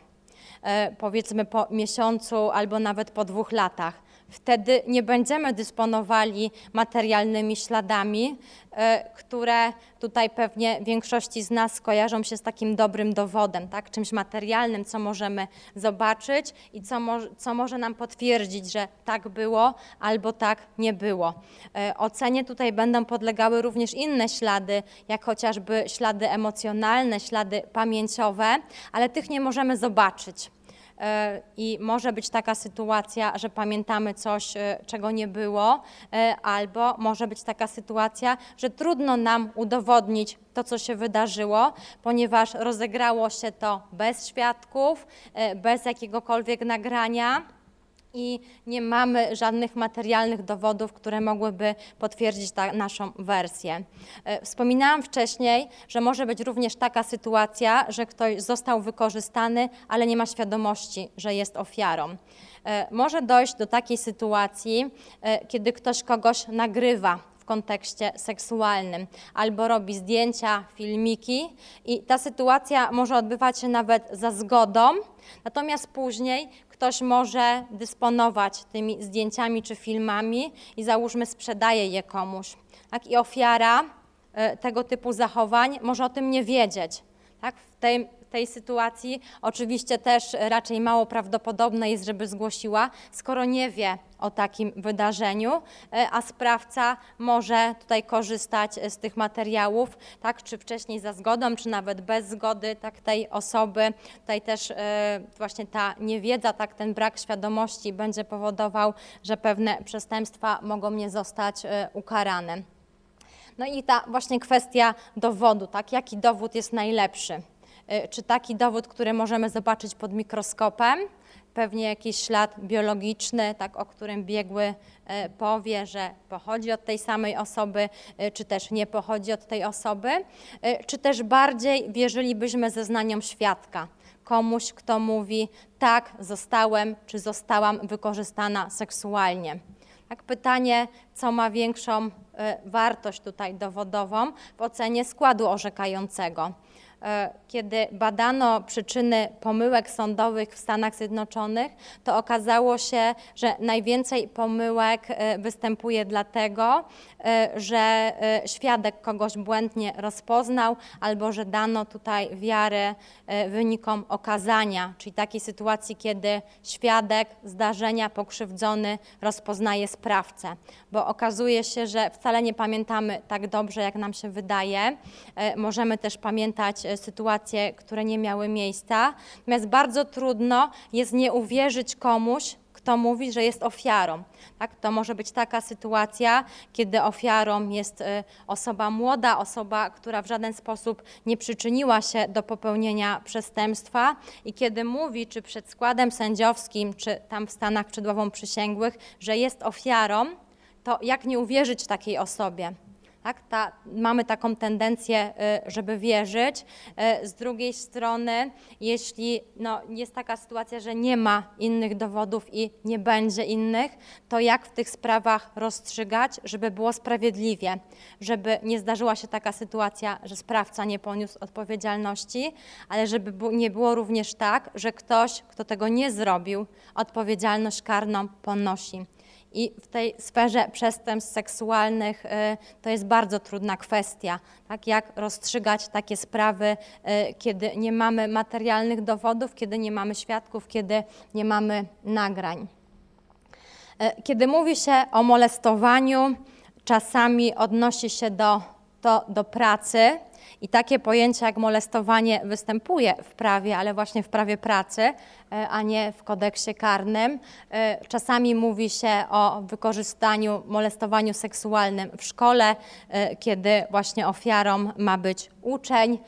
e, powiedzmy po miesiącu albo nawet po dwóch latach. Wtedy nie będziemy dysponowali materialnymi śladami, e, które tutaj pewnie większości z nas kojarzą się z takim dobrym dowodem, tak? czymś materialnym, co możemy zobaczyć i co, mo co może nam potwierdzić, że tak było albo tak nie było. E, ocenie tutaj będą podlegały również inne ślady, jak chociażby ślady emocjonalne, ślady pamięciowe, ale tych nie możemy zobaczyć. E, I może być taka sytuacja, że pamiętamy coś, e, czego nie było, e, albo może być taka sytuacja, że trudno nam udowodnić to, co się wydarzyło, ponieważ rozegrało się to bez świadków, bez jakiegokolwiek nagrania i nie mamy żadnych materialnych dowodów, które mogłyby potwierdzić naszą wersję. E, wspominałam wcześniej, że może być również taka sytuacja, że ktoś został wykorzystany, ale nie ma świadomości, że jest ofiarą. E, może dojść do takiej sytuacji, e, kiedy ktoś kogoś nagrywa w kontekście seksualnym albo robi zdjęcia, filmiki i ta sytuacja może odbywać się nawet za zgodą, natomiast później ktoś może dysponować tymi zdjęciami czy filmami i załóżmy sprzedaje je komuś. Tak? I ofiara e, tego typu zachowań może o tym nie wiedzieć. Tak? W tej tej sytuacji oczywiście też raczej mało prawdopodobne jest, żeby zgłosiła, skoro nie wie o takim wydarzeniu, e, a sprawca może tutaj korzystać z tych materiałów, tak, czy wcześniej za zgodą, czy nawet bez zgody tak, tej osoby. Tutaj też e, właśnie ta niewiedza, tak, ten brak świadomości będzie powodował, że pewne przestępstwa mogą nie zostać e, ukarane. No i ta właśnie kwestia dowodu, tak, jaki dowód jest najlepszy. Y, czy taki dowód, który możemy zobaczyć pod mikroskopem, pewnie jakiś ślad biologiczny, tak, o którym biegły y, powie, że pochodzi od tej samej osoby, y, czy też nie pochodzi od tej osoby, czy też bardziej wierzylibyśmy zeznaniom świadka, komuś, kto mówi, tak, zostałem, czy zostałam wykorzystana seksualnie. Tak, pytanie, co ma większą wartość tutaj dowodową w ocenie składu orzekającego. E, kiedy badano przyczyny pomyłek sądowych w Stanach Zjednoczonych, to okazało się, że najwięcej pomyłek e, występuje dlatego, e, że świadek kogoś błędnie rozpoznał albo że dano tutaj wiarę wynikom okazania, czyli takiej sytuacji, kiedy świadek zdarzenia pokrzywdzony rozpoznaje sprawcę, bo okazuje się, że wcale nie pamiętamy tak dobrze, jak nam się wydaje. Możemy też pamiętać sytuacje, które nie miały miejsca. Natomiast bardzo trudno jest nie uwierzyć komuś, kto mówi, że jest ofiarą. Tak? To może być taka sytuacja, kiedy ofiarą jest y, osoba młoda, osoba, która w żaden sposób nie przyczyniła się do popełnienia przestępstwa i kiedy mówi, czy przed składem sędziowskim, czy tam w Stanach przed ławą przysięgłych, że jest ofiarą, to jak nie uwierzyć takiej osobie? Tak? Ta, mamy taką tendencję, y, żeby wierzyć. Y, z drugiej strony, jeśli no, jest taka sytuacja, że nie ma innych dowodów i nie będzie innych, to jak w tych sprawach rozstrzygać, żeby było sprawiedliwie, żeby nie zdarzyła się taka sytuacja, że sprawca nie poniósł odpowiedzialności, ale żeby nie było również tak, że ktoś, kto tego nie zrobił, odpowiedzialność karną ponosi. I w tej sferze przestępstw seksualnych y, to jest bardzo trudna kwestia, tak? jak rozstrzygać takie sprawy, y, kiedy nie mamy materialnych dowodów, kiedy nie mamy świadków, kiedy nie mamy nagrań. Y, kiedy mówi się o molestowaniu, czasami odnosi się do, to do pracy, i takie pojęcie jak molestowanie występuje w prawie, ale właśnie w prawie pracy, e, a nie w kodeksie karnym. E, czasami mówi się o wykorzystaniu, molestowaniu seksualnym w szkole, e, kiedy właśnie ofiarą ma być uczeń.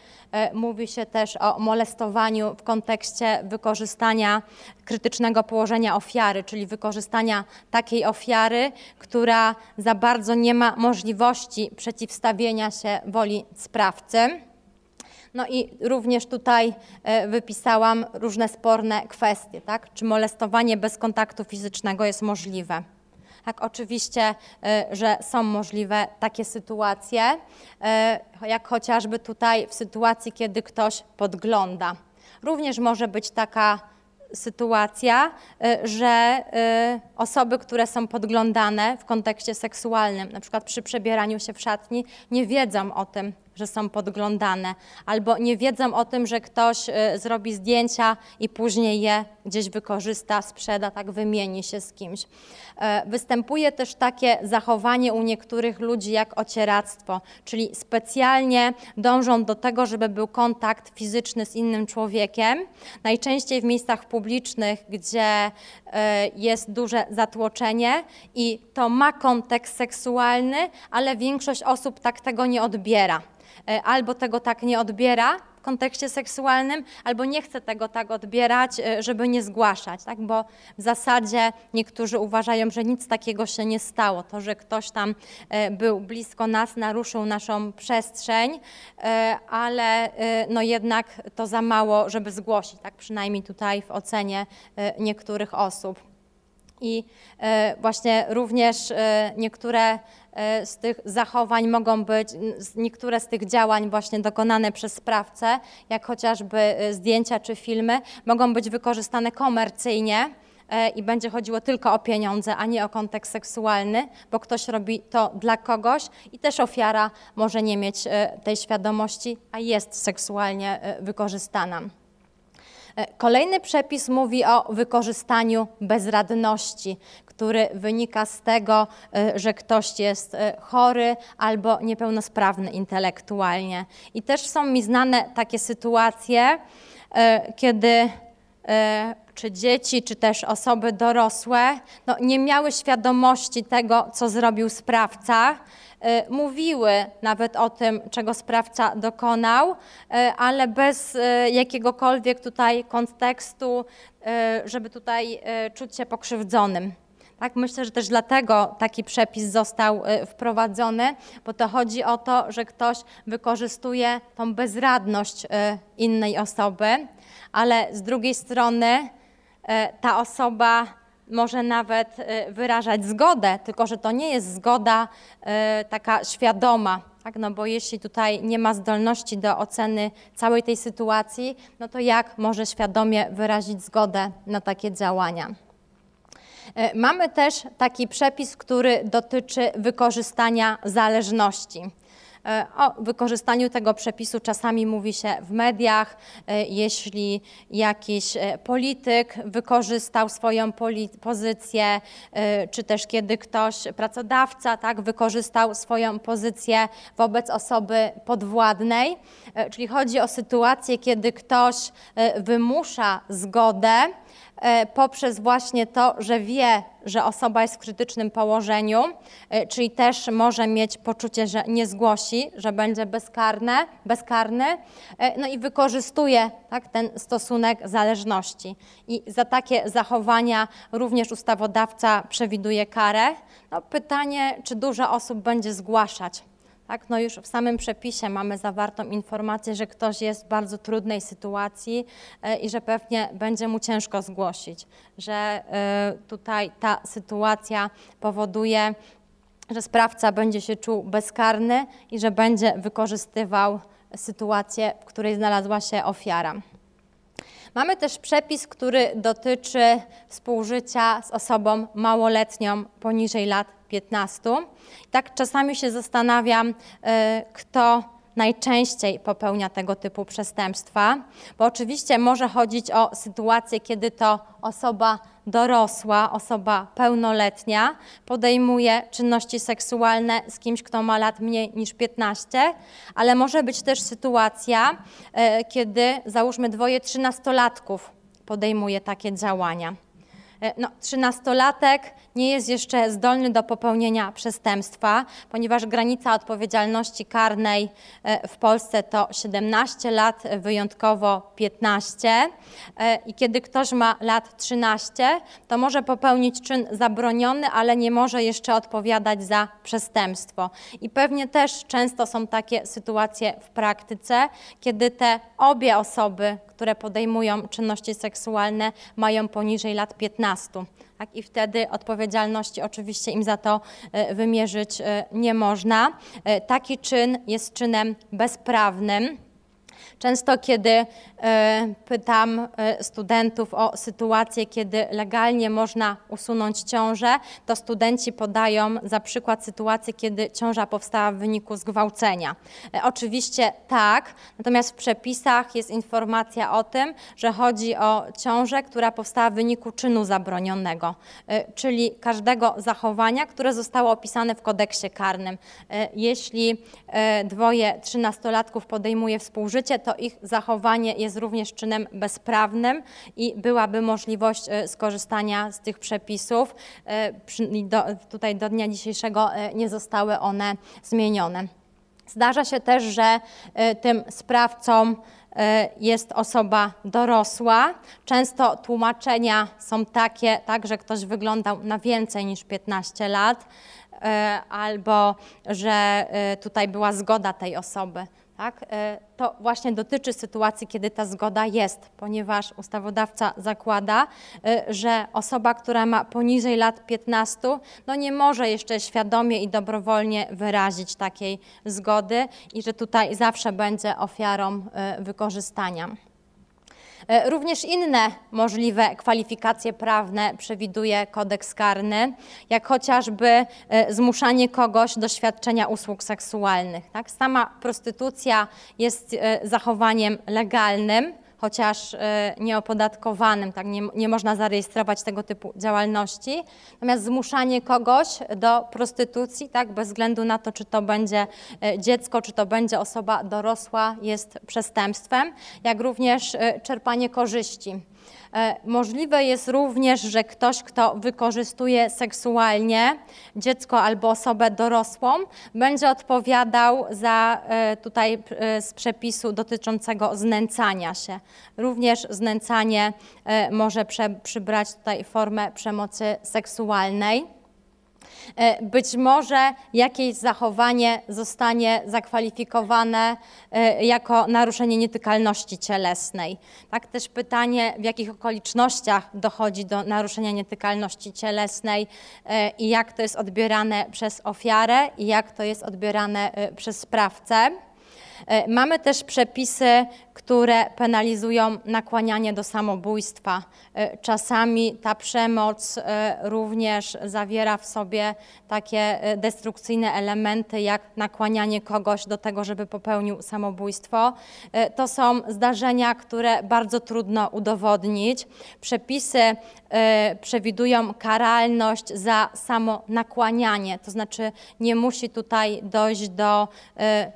Mówi się też o molestowaniu w kontekście wykorzystania krytycznego położenia ofiary, czyli wykorzystania takiej ofiary, która za bardzo nie ma możliwości przeciwstawienia się woli sprawcy. No i również tutaj e, wypisałam różne sporne kwestie, tak? Czy molestowanie bez kontaktu fizycznego jest możliwe? Tak, oczywiście, e, że są możliwe takie sytuacje, e, jak chociażby tutaj w sytuacji, kiedy ktoś podgląda. Również może być taka sytuacja, że osoby, które są podglądane w kontekście seksualnym, na przykład przy przebieraniu się w szatni, nie wiedzą o tym, że są podglądane, albo nie wiedzą o tym, że ktoś y, zrobi zdjęcia i później je gdzieś wykorzysta, sprzeda, tak wymieni się z kimś. E, występuje też takie zachowanie u niektórych ludzi jak ocieractwo, czyli specjalnie dążą do tego, żeby był kontakt fizyczny z innym człowiekiem, najczęściej w miejscach publicznych, gdzie e, jest duże zatłoczenie i to ma kontekst seksualny, ale większość osób tak tego nie odbiera. E, albo tego tak nie odbiera w kontekście seksualnym, albo nie chce tego tak odbierać, e, żeby nie zgłaszać, tak? bo w zasadzie niektórzy uważają, że nic takiego się nie stało. To, że ktoś tam e, był blisko nas, naruszył naszą przestrzeń, ale no jednak to za mało, żeby zgłosić, tak przynajmniej tutaj w ocenie niektórych osób. I właśnie również niektóre E, z tych zachowań mogą być, niektóre z tych działań właśnie dokonane przez sprawcę, jak chociażby e, zdjęcia czy filmy, mogą być wykorzystane komercyjnie e, i będzie chodziło tylko o pieniądze, a nie o kontekst seksualny, bo ktoś robi to dla kogoś i też ofiara może nie mieć tej świadomości, a jest seksualnie wykorzystana. Kolejny przepis mówi o wykorzystaniu bezradności, który wynika z tego, e, że ktoś jest e, chory albo niepełnosprawny intelektualnie. I też są mi znane takie sytuacje, e, kiedy czy dzieci, czy też osoby dorosłe no, nie miały świadomości tego, co zrobił sprawca, mówiły nawet o tym, czego sprawca dokonał, ale bez jakiegokolwiek tutaj kontekstu, żeby tutaj czuć się pokrzywdzonym. Tak, myślę, że też dlatego taki przepis został wprowadzony, bo to chodzi o to, że ktoś wykorzystuje tą bezradność innej osoby, ale z drugiej strony ta osoba może nawet wyrażać zgodę, tylko że to nie jest zgoda taka świadoma, tak? no bo jeśli tutaj nie ma zdolności do oceny całej tej sytuacji, no to jak może świadomie wyrazić zgodę na takie działania? E, mamy też taki przepis, który dotyczy wykorzystania zależności. E, o wykorzystaniu tego przepisu czasami mówi się w mediach, e, jeśli jakiś polityk wykorzystał swoją pozycję, czy też kiedy ktoś, pracodawca, tak, wykorzystał swoją pozycję wobec osoby podwładnej. Czyli chodzi o sytuację, kiedy ktoś wymusza zgodę E, poprzez właśnie to, że wie, że osoba jest w krytycznym położeniu, e, czyli też może mieć poczucie, że nie zgłosi, że będzie bezkarne, bezkarny, e, no i wykorzystuje tak, ten stosunek zależności. I za takie zachowania również ustawodawca przewiduje karę. No, pytanie, czy dużo osób będzie zgłaszać tak, no już w samym przepisie mamy zawartą informację, że ktoś jest w bardzo trudnej sytuacji e, i że pewnie będzie mu ciężko zgłosić, że e, tutaj ta sytuacja powoduje, że sprawca będzie się czuł bezkarny i że będzie wykorzystywał sytuację, w której znalazła się ofiara. Mamy też przepis, który dotyczy współżycia z osobą małoletnią poniżej lat 15. Tak czasami się zastanawiam, e, kto najczęściej popełnia tego typu przestępstwa, bo oczywiście może chodzić o sytuację, kiedy to osoba dorosła, osoba pełnoletnia podejmuje czynności seksualne z kimś, kto ma lat mniej niż 15, ale może być też sytuacja, e, kiedy załóżmy dwoje trzynastolatków podejmuje takie działania. E, no, trzynastolatek nie jest jeszcze zdolny do popełnienia przestępstwa, ponieważ granica odpowiedzialności karnej e, w Polsce to 17 lat, wyjątkowo 15. E, I kiedy ktoś ma lat 13, to może popełnić czyn zabroniony, ale nie może jeszcze odpowiadać za przestępstwo. I pewnie też często są takie sytuacje w praktyce, kiedy te obie osoby, które podejmują czynności seksualne, mają poniżej lat 15. Tak? I wtedy odpowiedzialności oczywiście im za to e, wymierzyć e, nie można. E, taki czyn jest czynem bezprawnym Często, kiedy e, pytam e, studentów o sytuację, kiedy legalnie można usunąć ciążę, to studenci podają za przykład sytuację, kiedy ciąża powstała w wyniku zgwałcenia. E, oczywiście tak, natomiast w przepisach jest informacja o tym, że chodzi o ciążę, która powstała w wyniku czynu zabronionego, czyli każdego zachowania, które zostało opisane w kodeksie karnym. Jeśli dwoje trzynastolatków podejmuje współżycie, to ich zachowanie jest również czynem bezprawnym i byłaby możliwość e, skorzystania z tych przepisów. E, do, tutaj do dnia dzisiejszego e, nie zostały one zmienione. Zdarza się też, że tym sprawcą jest osoba dorosła. Często tłumaczenia są takie, tak, że ktoś wyglądał na więcej niż 15 lat, albo że tutaj była zgoda tej osoby tak, e, to właśnie dotyczy sytuacji, kiedy ta zgoda jest, ponieważ ustawodawca zakłada, e, że osoba, która ma poniżej lat 15, no nie może jeszcze świadomie i dobrowolnie wyrazić takiej zgody i że tutaj zawsze będzie ofiarą e, wykorzystania. E, również inne możliwe kwalifikacje prawne przewiduje kodeks karny, jak chociażby e, zmuszanie kogoś do świadczenia usług seksualnych. Tak? Sama prostytucja jest e, zachowaniem legalnym, chociaż e, nieopodatkowanym, tak nie, nie można zarejestrować tego typu działalności. Natomiast zmuszanie kogoś do prostytucji, tak, bez względu na to, czy to będzie e, dziecko, czy to będzie osoba dorosła, jest przestępstwem, jak również e, czerpanie korzyści możliwe jest również, że ktoś, kto wykorzystuje seksualnie dziecko albo osobę dorosłą, będzie odpowiadał za e, tutaj e, z przepisu dotyczącego znęcania się. Również znęcanie może przybrać tutaj formę przemocy seksualnej. E, być może jakieś zachowanie zostanie zakwalifikowane e, jako naruszenie nietykalności cielesnej. Tak też pytanie, w jakich okolicznościach dochodzi do naruszenia nietykalności cielesnej e, i jak to jest odbierane przez ofiarę i jak to jest odbierane przez sprawcę. E, mamy też przepisy, które penalizują nakłanianie do samobójstwa. E, czasami ta przemoc e, również zawiera w sobie takie destrukcyjne elementy, jak nakłanianie kogoś do tego, żeby popełnił samobójstwo. To są zdarzenia, które bardzo trudno udowodnić. Przepisy przewidują karalność za samo nakłanianie, to znaczy nie musi tutaj dojść do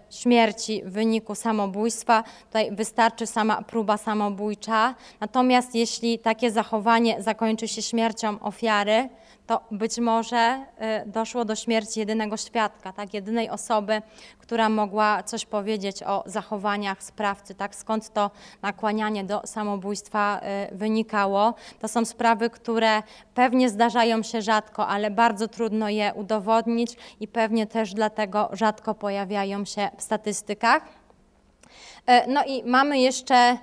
śmierci wyniku samobójstwa. Tutaj wystarczy sama próba samobójcza. Natomiast jeśli takie zachowanie zakończy się śmiercią ofiary, to być może y, doszło do śmierci jedynego świadka, tak, jedynej osoby, która mogła coś powiedzieć o zachowaniach sprawcy, tak, skąd to nakłanianie do samobójstwa y, wynikało. To są sprawy, które pewnie zdarzają się rzadko, ale bardzo trudno je udowodnić i pewnie też dlatego rzadko pojawiają się w statystykach. E, no i mamy jeszcze e,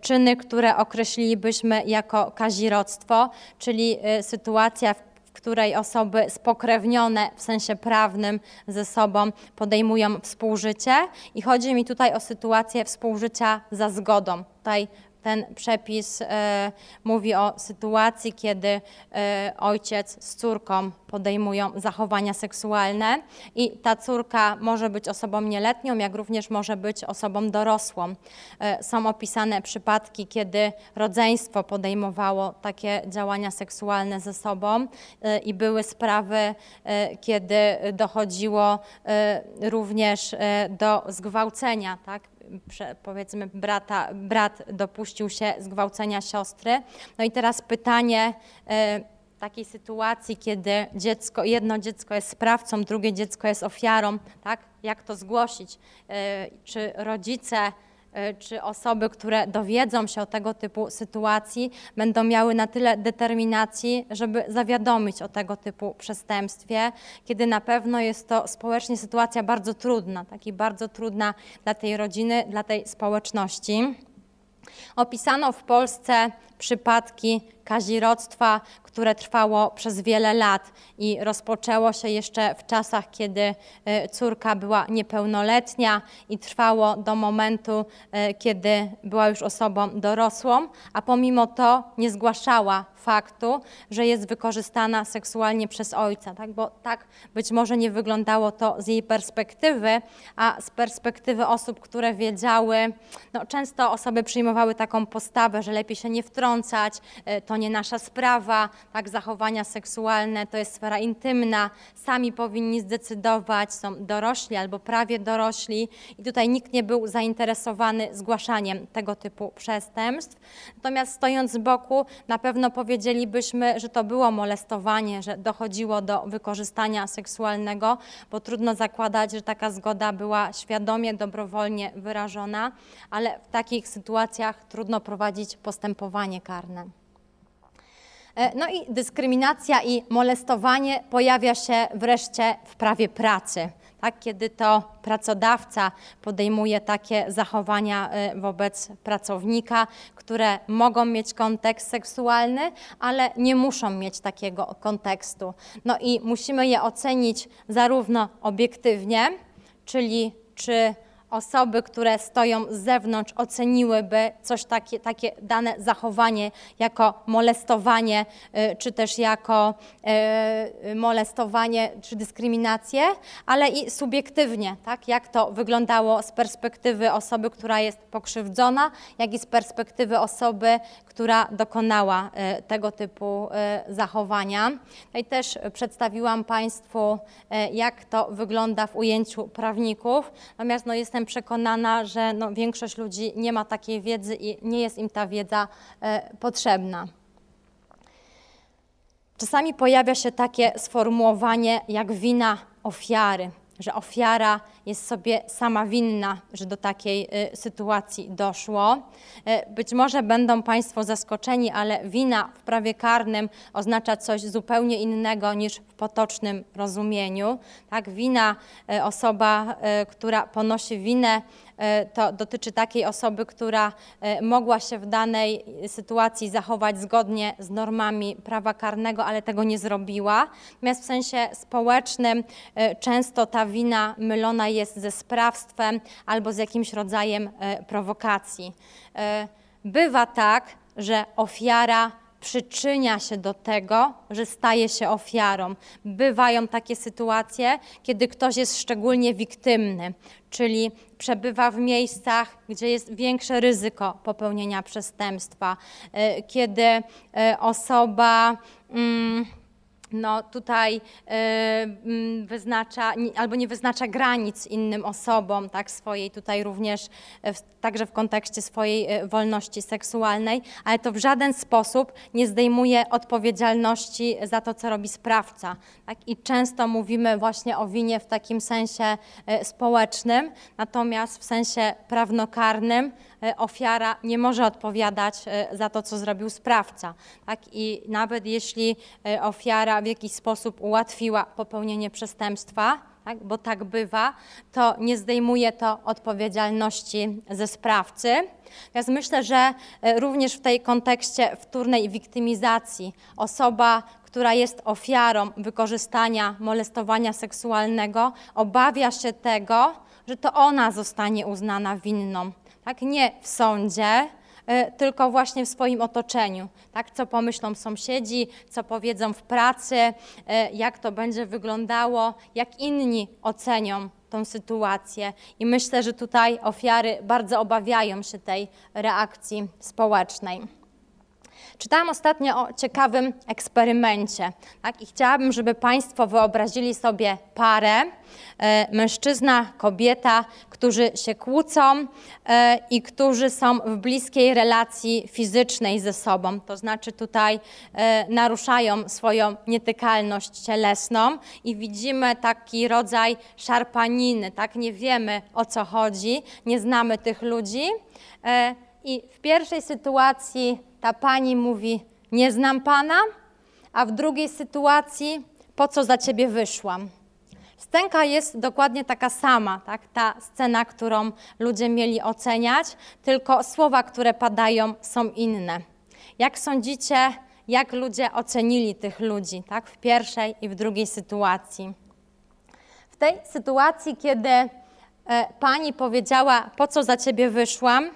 czyny, które określilibyśmy jako kazirodztwo, czyli e, sytuacja, w której osoby spokrewnione w sensie prawnym ze sobą podejmują współżycie i chodzi mi tutaj o sytuację współżycia za zgodą. Tutaj ten przepis e, mówi o sytuacji, kiedy e, ojciec z córką podejmują zachowania seksualne i ta córka może być osobą nieletnią, jak również może być osobą dorosłą. E, są opisane przypadki, kiedy rodzeństwo podejmowało takie działania seksualne ze sobą i były sprawy, kiedy dochodziło również do zgwałcenia, tak? Powiedzmy brata, brat dopuścił się zgwałcenia siostry. No i teraz pytanie e, takiej sytuacji, kiedy dziecko, jedno dziecko jest sprawcą, drugie dziecko jest ofiarą, tak? Jak to zgłosić? E, czy rodzice czy osoby, które dowiedzą się o tego typu sytuacji, będą miały na tyle determinacji, żeby zawiadomić o tego typu przestępstwie, kiedy na pewno jest to społecznie sytuacja bardzo trudna, taki bardzo trudna dla tej rodziny, dla tej społeczności. Opisano w Polsce przypadki kazirodztwa, które trwało przez wiele lat i rozpoczęło się jeszcze w czasach, kiedy e, córka była niepełnoletnia i trwało do momentu, e, kiedy była już osobą dorosłą, a pomimo to nie zgłaszała faktu, że jest wykorzystana seksualnie przez ojca, tak? bo tak być może nie wyglądało to z jej perspektywy, a z perspektywy osób, które wiedziały, no często osoby przyjmowały taką postawę, że lepiej się nie wtrącać, e, to nie nasza sprawa, tak, zachowania seksualne to jest sfera intymna, sami powinni zdecydować, są dorośli albo prawie dorośli i tutaj nikt nie był zainteresowany zgłaszaniem tego typu przestępstw. Natomiast stojąc z boku, na pewno powiedzielibyśmy, że to było molestowanie, że dochodziło do wykorzystania seksualnego, bo trudno zakładać, że taka zgoda była świadomie, dobrowolnie wyrażona, ale w takich sytuacjach trudno prowadzić postępowanie karne. E, no i dyskryminacja i molestowanie pojawia się wreszcie w prawie pracy. Tak, kiedy to pracodawca podejmuje takie zachowania e, wobec pracownika, które mogą mieć kontekst seksualny, ale nie muszą mieć takiego kontekstu. No i musimy je ocenić zarówno obiektywnie, czyli czy osoby, które stoją z zewnątrz, oceniłyby coś takie, takie dane zachowanie jako molestowanie, y, czy też jako y, molestowanie, czy dyskryminację, ale i subiektywnie, tak, jak to wyglądało z perspektywy osoby, która jest pokrzywdzona, jak i z perspektywy osoby, która dokonała y, tego typu zachowania. No i też przedstawiłam Państwu, jak to wygląda w ujęciu prawników, natomiast no, jestem jestem przekonana, że no, większość ludzi nie ma takiej wiedzy i nie jest im ta wiedza e, potrzebna. Czasami pojawia się takie sformułowanie jak wina ofiary że ofiara jest sobie sama winna, że do takiej y, sytuacji doszło. Y, być może będą Państwo zaskoczeni, ale wina w prawie karnym oznacza coś zupełnie innego niż w potocznym rozumieniu. Tak, wina, y, osoba, która ponosi winę, to dotyczy takiej osoby, która mogła się w danej sytuacji zachować zgodnie z normami prawa karnego, ale tego nie zrobiła. Natomiast w sensie społecznym często ta wina mylona jest ze sprawstwem albo z jakimś rodzajem prowokacji. Bywa tak, że ofiara przyczynia się do tego, że staje się ofiarą. Bywają takie sytuacje, kiedy ktoś jest szczególnie wiktymny, czyli przebywa w miejscach, gdzie jest większe ryzyko popełnienia przestępstwa, e, kiedy e, osoba. Mm, no tutaj y, wyznacza albo nie wyznacza granic innym osobom, tak, swojej tutaj również, e, także w kontekście swojej e, wolności seksualnej, ale to w żaden sposób nie zdejmuje odpowiedzialności za to, co robi sprawca. Tak? I często mówimy właśnie o winie w takim sensie społecznym, natomiast w sensie prawnokarnym E, ofiara nie może odpowiadać e, za to, co zrobił sprawca. Tak? I nawet jeśli e, ofiara w jakiś sposób ułatwiła popełnienie przestępstwa, tak? bo tak bywa, to nie zdejmuje to odpowiedzialności ze sprawcy. Więc myślę, że również w tej kontekście wtórnej wiktymizacji osoba, która jest ofiarą wykorzystania, molestowania seksualnego, obawia się tego, że to ona zostanie uznana winną tak? nie w sądzie, y, tylko właśnie w swoim otoczeniu. Tak? Co pomyślą sąsiedzi, co powiedzą w pracy, y, jak to będzie wyglądało, jak inni ocenią tą sytuację. I myślę, że tutaj ofiary bardzo obawiają się tej reakcji społecznej. Czytałam ostatnio o ciekawym eksperymencie tak? i chciałabym, żeby Państwo wyobrazili sobie parę, e, mężczyzna, kobieta, którzy się kłócą e, i którzy są w bliskiej relacji fizycznej ze sobą. To znaczy tutaj e, naruszają swoją nietykalność cielesną i widzimy taki rodzaj szarpaniny, tak? Nie wiemy o co chodzi, nie znamy tych ludzi. I w pierwszej sytuacji ta pani mówi: Nie znam pana, a w drugiej sytuacji: Po co za ciebie wyszłam? Scenka jest dokładnie taka sama, tak? ta scena, którą ludzie mieli oceniać, tylko słowa, które padają, są inne. Jak sądzicie, jak ludzie ocenili tych ludzi, tak? W pierwszej i w drugiej sytuacji. W tej sytuacji, kiedy e, pani powiedziała, po co za ciebie wyszłam,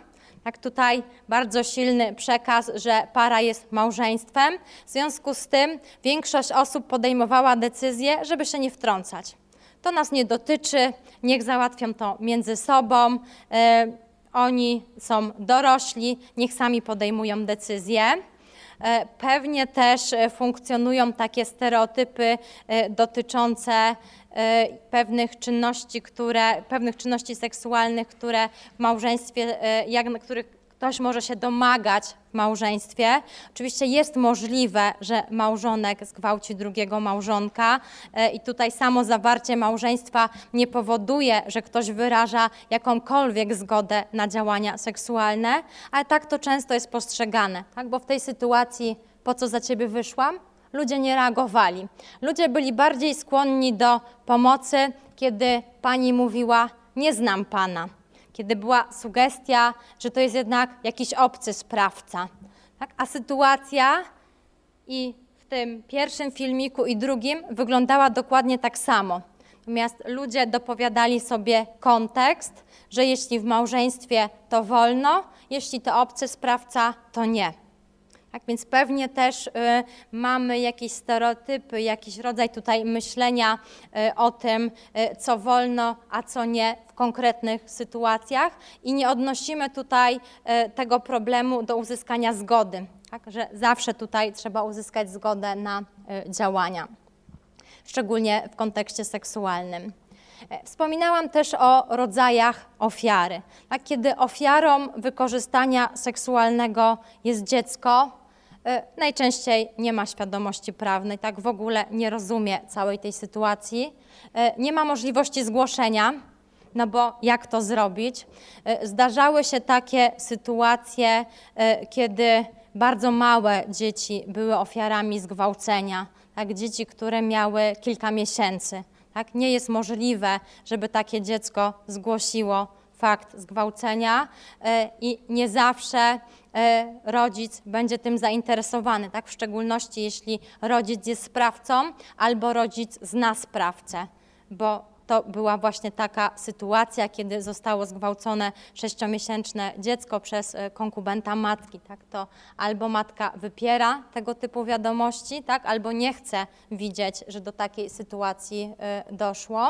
tak tutaj bardzo silny przekaz, że para jest małżeństwem. W związku z tym większość osób podejmowała decyzję, żeby się nie wtrącać. To nas nie dotyczy, niech załatwią to między sobą. E, oni są dorośli, niech sami podejmują decyzje. E, pewnie też e, funkcjonują takie stereotypy e, dotyczące pewnych czynności, które, pewnych czynności seksualnych, które w małżeństwie, jak, których ktoś może się domagać w małżeństwie. Oczywiście jest możliwe, że małżonek zgwałci drugiego małżonka e, i tutaj samo zawarcie małżeństwa nie powoduje, że ktoś wyraża jakąkolwiek zgodę na działania seksualne, ale tak to często jest postrzegane, tak? bo w tej sytuacji po co za ciebie wyszłam? Ludzie nie reagowali. Ludzie byli bardziej skłonni do pomocy, kiedy pani mówiła: Nie znam pana kiedy była sugestia, że to jest jednak jakiś obcy sprawca. Tak? A sytuacja i w tym pierwszym filmiku i drugim wyglądała dokładnie tak samo. Natomiast ludzie dopowiadali sobie kontekst, że jeśli w małżeństwie to wolno, jeśli to obcy sprawca, to nie. Tak więc pewnie też y, mamy jakieś stereotypy, jakiś rodzaj tutaj myślenia y, o tym, y, co wolno, a co nie w konkretnych sytuacjach i nie odnosimy tutaj tego problemu do uzyskania zgody. Tak, że zawsze tutaj trzeba uzyskać zgodę na działania, szczególnie w kontekście seksualnym. E, wspominałam też o rodzajach ofiary. Tak, kiedy ofiarą wykorzystania seksualnego jest dziecko, najczęściej nie ma świadomości prawnej, tak w ogóle nie rozumie całej tej sytuacji, e, nie ma możliwości zgłoszenia, no bo jak to zrobić? E, zdarzały się takie sytuacje, kiedy bardzo małe dzieci były ofiarami zgwałcenia, tak, dzieci, które miały kilka miesięcy. Tak? Nie jest możliwe, żeby takie dziecko zgłosiło fakt zgwałcenia i nie zawsze E, rodzic będzie tym zainteresowany, tak? w szczególności jeśli rodzic jest sprawcą albo rodzic zna sprawcę, bo to była właśnie taka sytuacja, kiedy zostało zgwałcone sześciomiesięczne dziecko przez e, konkubenta matki. Tak? To albo matka wypiera tego typu wiadomości, tak? albo nie chce widzieć, że do takiej sytuacji y, doszło.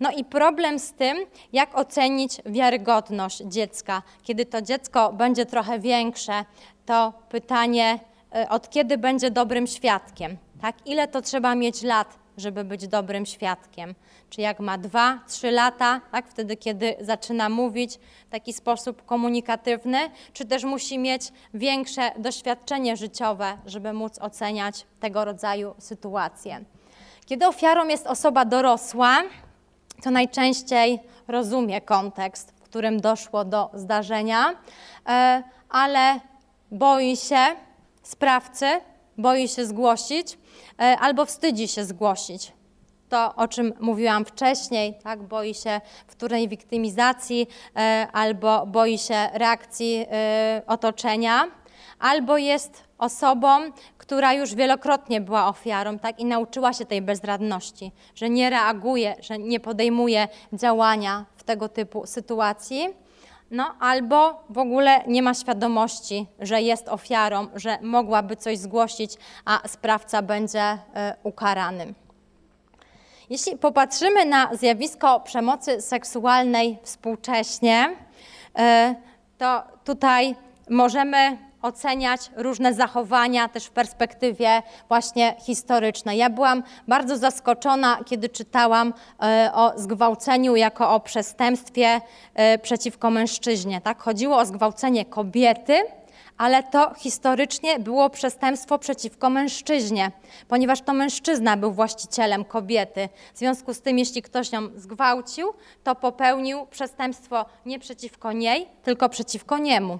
No i problem z tym, jak ocenić wiarygodność dziecka. Kiedy to dziecko będzie trochę większe, to pytanie, y, od kiedy będzie dobrym świadkiem? Tak? Ile to trzeba mieć lat, żeby być dobrym świadkiem? czy jak ma dwa, trzy lata, tak, wtedy kiedy zaczyna mówić w taki sposób komunikatywny, czy też musi mieć większe doświadczenie życiowe, żeby móc oceniać tego rodzaju sytuacje. Kiedy ofiarą jest osoba dorosła, to najczęściej rozumie kontekst, w którym doszło do zdarzenia, e, ale boi się sprawcy, boi się zgłosić e, albo wstydzi się zgłosić to, o czym mówiłam wcześniej, tak, boi się wtórnej wiktymizacji e, albo boi się reakcji e, otoczenia, albo jest osobą, która już wielokrotnie była ofiarą tak, i nauczyła się tej bezradności, że nie reaguje, że nie podejmuje działania w tego typu sytuacji. No, albo w ogóle nie ma świadomości, że jest ofiarą, że mogłaby coś zgłosić, a sprawca będzie e, ukarany. Jeśli popatrzymy na zjawisko przemocy seksualnej współcześnie, e, to tutaj możemy oceniać różne zachowania też w perspektywie właśnie historycznej. Ja byłam bardzo zaskoczona, kiedy czytałam e, o zgwałceniu jako o przestępstwie e, przeciwko mężczyźnie. Tak? Chodziło o zgwałcenie kobiety, ale to historycznie było przestępstwo przeciwko mężczyźnie, ponieważ to mężczyzna był właścicielem kobiety. W związku z tym, jeśli ktoś ją zgwałcił, to popełnił przestępstwo nie przeciwko niej, tylko przeciwko niemu.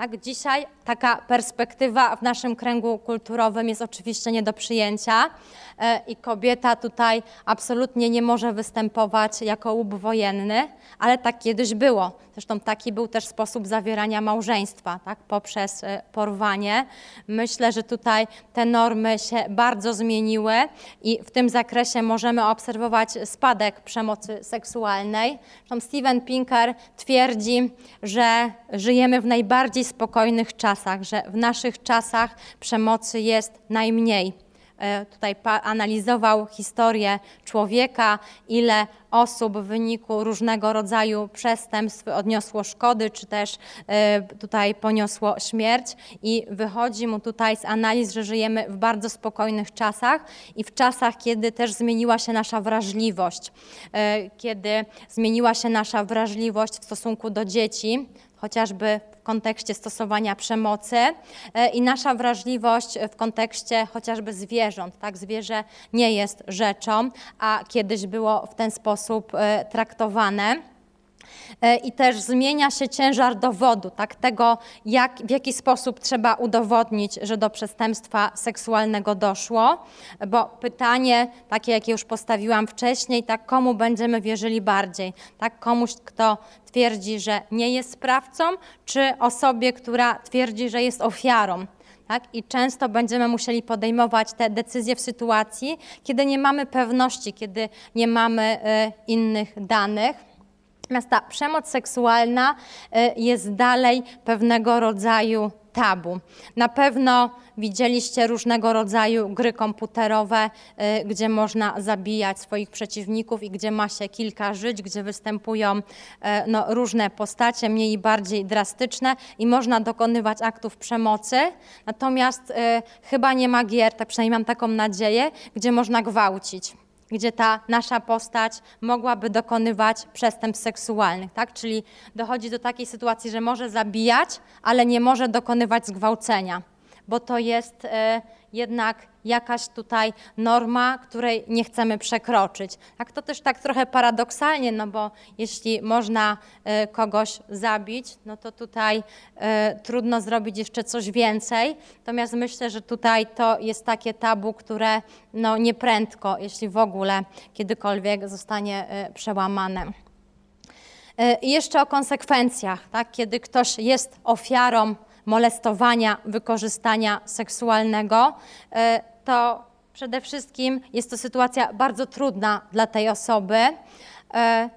Tak, dzisiaj taka perspektywa w naszym kręgu kulturowym jest oczywiście nie do przyjęcia e, i kobieta tutaj absolutnie nie może występować jako łup wojenny, ale tak kiedyś było. Zresztą taki był też sposób zawierania małżeństwa, tak, poprzez e, porwanie. Myślę, że tutaj te normy się bardzo zmieniły i w tym zakresie możemy obserwować spadek przemocy seksualnej. Zresztą Steven Pinker twierdzi, że żyjemy w najbardziej spokojnych czasach, że w naszych czasach przemocy jest najmniej. E, tutaj analizował historię człowieka, ile osób w wyniku różnego rodzaju przestępstw odniosło szkody, czy też e, tutaj poniosło śmierć. I wychodzi mu tutaj z analiz, że żyjemy w bardzo spokojnych czasach i w czasach, kiedy też zmieniła się nasza wrażliwość, e, kiedy zmieniła się nasza wrażliwość w stosunku do dzieci, chociażby w kontekście stosowania przemocy e, i nasza wrażliwość w kontekście chociażby zwierząt. Tak? Zwierzę nie jest rzeczą, a kiedyś było w ten sposób e, traktowane. E, i też zmienia się ciężar dowodu, tak, tego jak, w jaki sposób trzeba udowodnić, że do przestępstwa seksualnego doszło, bo pytanie, takie jakie już postawiłam wcześniej, tak, komu będziemy wierzyli bardziej, tak, komuś, kto twierdzi, że nie jest sprawcą, czy osobie, która twierdzi, że jest ofiarą. Tak? I często będziemy musieli podejmować te decyzje w sytuacji, kiedy nie mamy pewności, kiedy nie mamy y, innych danych. Natomiast ta przemoc seksualna y, jest dalej pewnego rodzaju tabu. Na pewno widzieliście różnego rodzaju gry komputerowe, y, gdzie można zabijać swoich przeciwników i gdzie ma się kilka żyć, gdzie występują y, no, różne postacie, mniej i bardziej drastyczne i można dokonywać aktów przemocy. Natomiast chyba nie ma gier, tak przynajmniej mam taką nadzieję, gdzie można gwałcić gdzie ta nasza postać mogłaby dokonywać przestępstw seksualnych, tak? Czyli dochodzi do takiej sytuacji, że może zabijać, ale nie może dokonywać zgwałcenia, bo to jest e, jednak jakaś tutaj norma, której nie chcemy przekroczyć. Tak to też tak trochę paradoksalnie, no bo jeśli można y, kogoś zabić, no to tutaj y, trudno zrobić jeszcze coś więcej. Natomiast myślę, że tutaj to jest takie tabu, które no nieprędko, jeśli w ogóle kiedykolwiek zostanie przełamane. I jeszcze o konsekwencjach, tak? kiedy ktoś jest ofiarą molestowania, wykorzystania seksualnego, e, to przede wszystkim jest to sytuacja bardzo trudna dla tej osoby. E,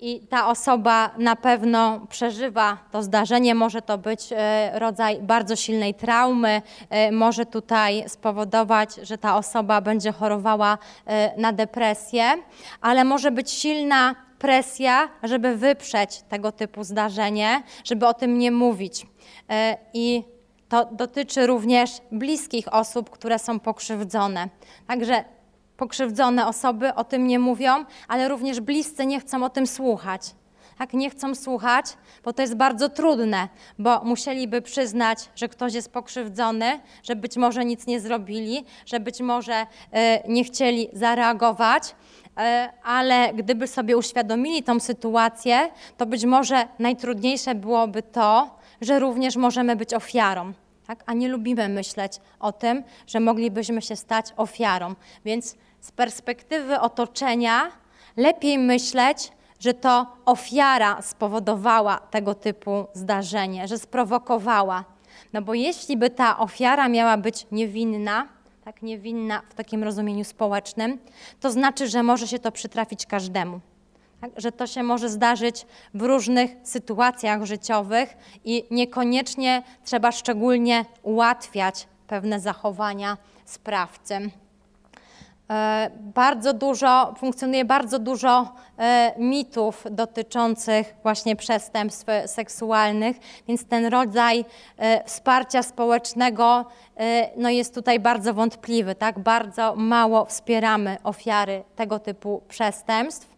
I ta osoba na pewno przeżywa to zdarzenie. Może to być e, rodzaj bardzo silnej traumy, może tutaj spowodować, że ta osoba będzie chorowała na depresję, ale może być silna presja, żeby wyprzeć tego typu zdarzenie, żeby o tym nie mówić. E, I to dotyczy również bliskich osób, które są pokrzywdzone. Także pokrzywdzone osoby o tym nie mówią, ale również bliscy nie chcą o tym słuchać. Tak, nie chcą słuchać, bo to jest bardzo trudne, bo musieliby przyznać, że ktoś jest pokrzywdzony, że być może nic nie zrobili, że być może y, nie chcieli zareagować, E, ale gdyby sobie uświadomili tą sytuację, to być może najtrudniejsze byłoby to, że również możemy być ofiarą. Tak? A nie lubimy myśleć o tym, że moglibyśmy się stać ofiarą. Więc z perspektywy otoczenia lepiej myśleć, że to ofiara spowodowała tego typu zdarzenie, że sprowokowała. No bo jeśli by ta ofiara miała być niewinna, tak niewinna w takim rozumieniu społecznym, to znaczy, że może się to przytrafić każdemu. Tak? Że to się może zdarzyć w różnych sytuacjach życiowych i niekoniecznie trzeba szczególnie ułatwiać pewne zachowania sprawcy. E, bardzo dużo, funkcjonuje bardzo dużo e, mitów dotyczących właśnie przestępstw seksualnych, więc ten rodzaj e, wsparcia społecznego no jest tutaj bardzo wątpliwy. Tak? Bardzo mało wspieramy ofiary tego typu przestępstw.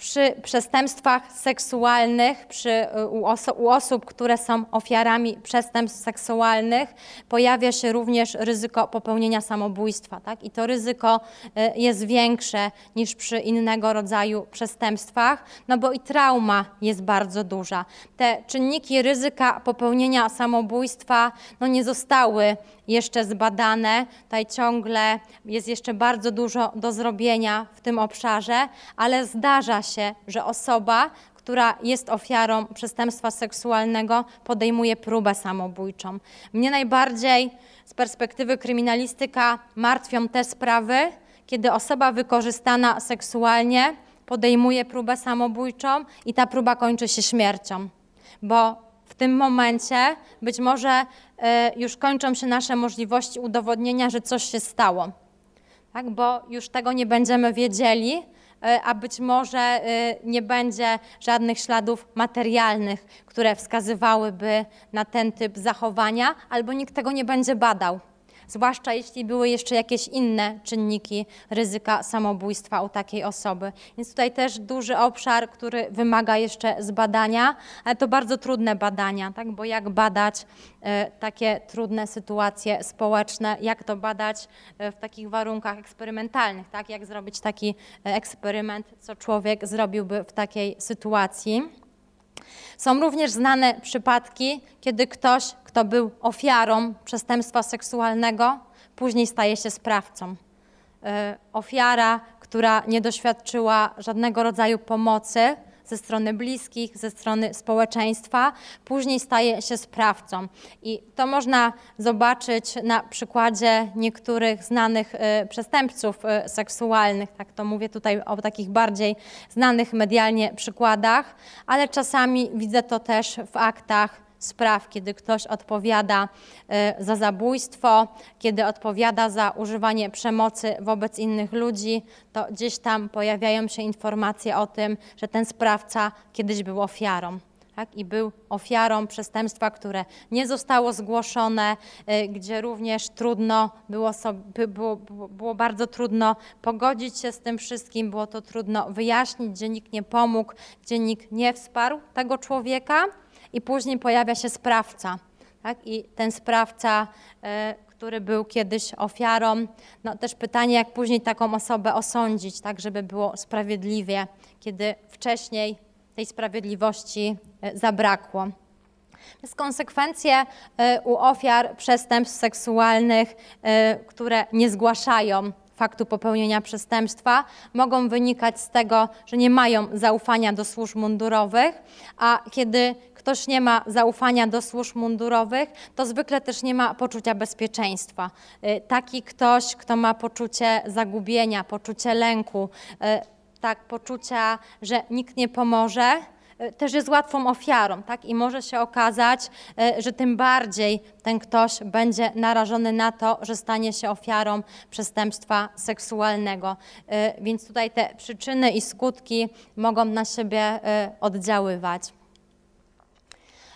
Przy przestępstwach seksualnych, przy, u, oso u, osób, które są ofiarami przestępstw seksualnych, pojawia się również ryzyko popełnienia samobójstwa. Tak? I to ryzyko jest większe niż przy innego rodzaju przestępstwach, no bo i trauma jest bardzo duża. Te czynniki ryzyka popełnienia samobójstwa no nie zostały jeszcze zbadane. Tutaj ciągle jest jeszcze bardzo dużo do zrobienia w tym obszarze, ale zdarza się, że osoba, która jest ofiarą przestępstwa seksualnego, podejmuje próbę samobójczą. Mnie najbardziej z perspektywy kryminalistyka martwią te sprawy, kiedy osoba wykorzystana seksualnie podejmuje próbę samobójczą i ta próba kończy się śmiercią, bo tym momencie być może e, już kończą się nasze możliwości udowodnienia, że coś się stało, tak? bo już tego nie będziemy wiedzieli, e, a być może e, nie będzie żadnych śladów materialnych, które wskazywałyby na ten typ zachowania, albo nikt tego nie będzie badał zwłaszcza jeśli były jeszcze jakieś inne czynniki ryzyka samobójstwa u takiej osoby. Więc tutaj też duży obszar, który wymaga jeszcze zbadania, ale to bardzo trudne badania, tak? bo jak badać e, takie trudne sytuacje społeczne, jak to badać e, w takich warunkach eksperymentalnych, tak? jak zrobić taki e, eksperyment, co człowiek zrobiłby w takiej sytuacji. Są również znane przypadki, kiedy ktoś, kto był ofiarą przestępstwa seksualnego, później staje się sprawcą. E, ofiara, która nie doświadczyła żadnego rodzaju pomocy, ze strony bliskich, ze strony społeczeństwa, później staje się sprawcą. I to można zobaczyć na przykładzie niektórych znanych y, przestępców y, seksualnych, tak to mówię tutaj o takich bardziej znanych medialnie przykładach, ale czasami widzę to też w aktach spraw, kiedy ktoś odpowiada y, za zabójstwo, kiedy odpowiada za używanie przemocy wobec innych ludzi, to gdzieś tam pojawiają się informacje o tym, że ten sprawca kiedyś był ofiarą. Tak, i był ofiarą przestępstwa, które nie zostało zgłoszone, y, gdzie również trudno było, sobie, było, było, bardzo trudno pogodzić się z tym wszystkim, było to trudno wyjaśnić, gdzie nikt nie pomógł, gdzie nikt nie wsparł tego człowieka i później pojawia się sprawca. Tak? I ten sprawca, e, który był kiedyś ofiarą, no też pytanie, jak później taką osobę osądzić, tak, żeby było sprawiedliwie, kiedy wcześniej tej sprawiedliwości e, zabrakło. Więc konsekwencje e, u ofiar przestępstw seksualnych, które nie zgłaszają faktu popełnienia przestępstwa mogą wynikać z tego, że nie mają zaufania do służb mundurowych, a kiedy ktoś nie ma zaufania do służb mundurowych, to zwykle też nie ma poczucia bezpieczeństwa. Y, taki ktoś, kto ma poczucie zagubienia, poczucie lęku, y, tak, poczucia, że nikt nie pomoże, też jest łatwą ofiarą, tak? I może się okazać, że tym bardziej ten ktoś będzie narażony na to, że stanie się ofiarą przestępstwa seksualnego. Więc tutaj te przyczyny i skutki mogą na siebie oddziaływać.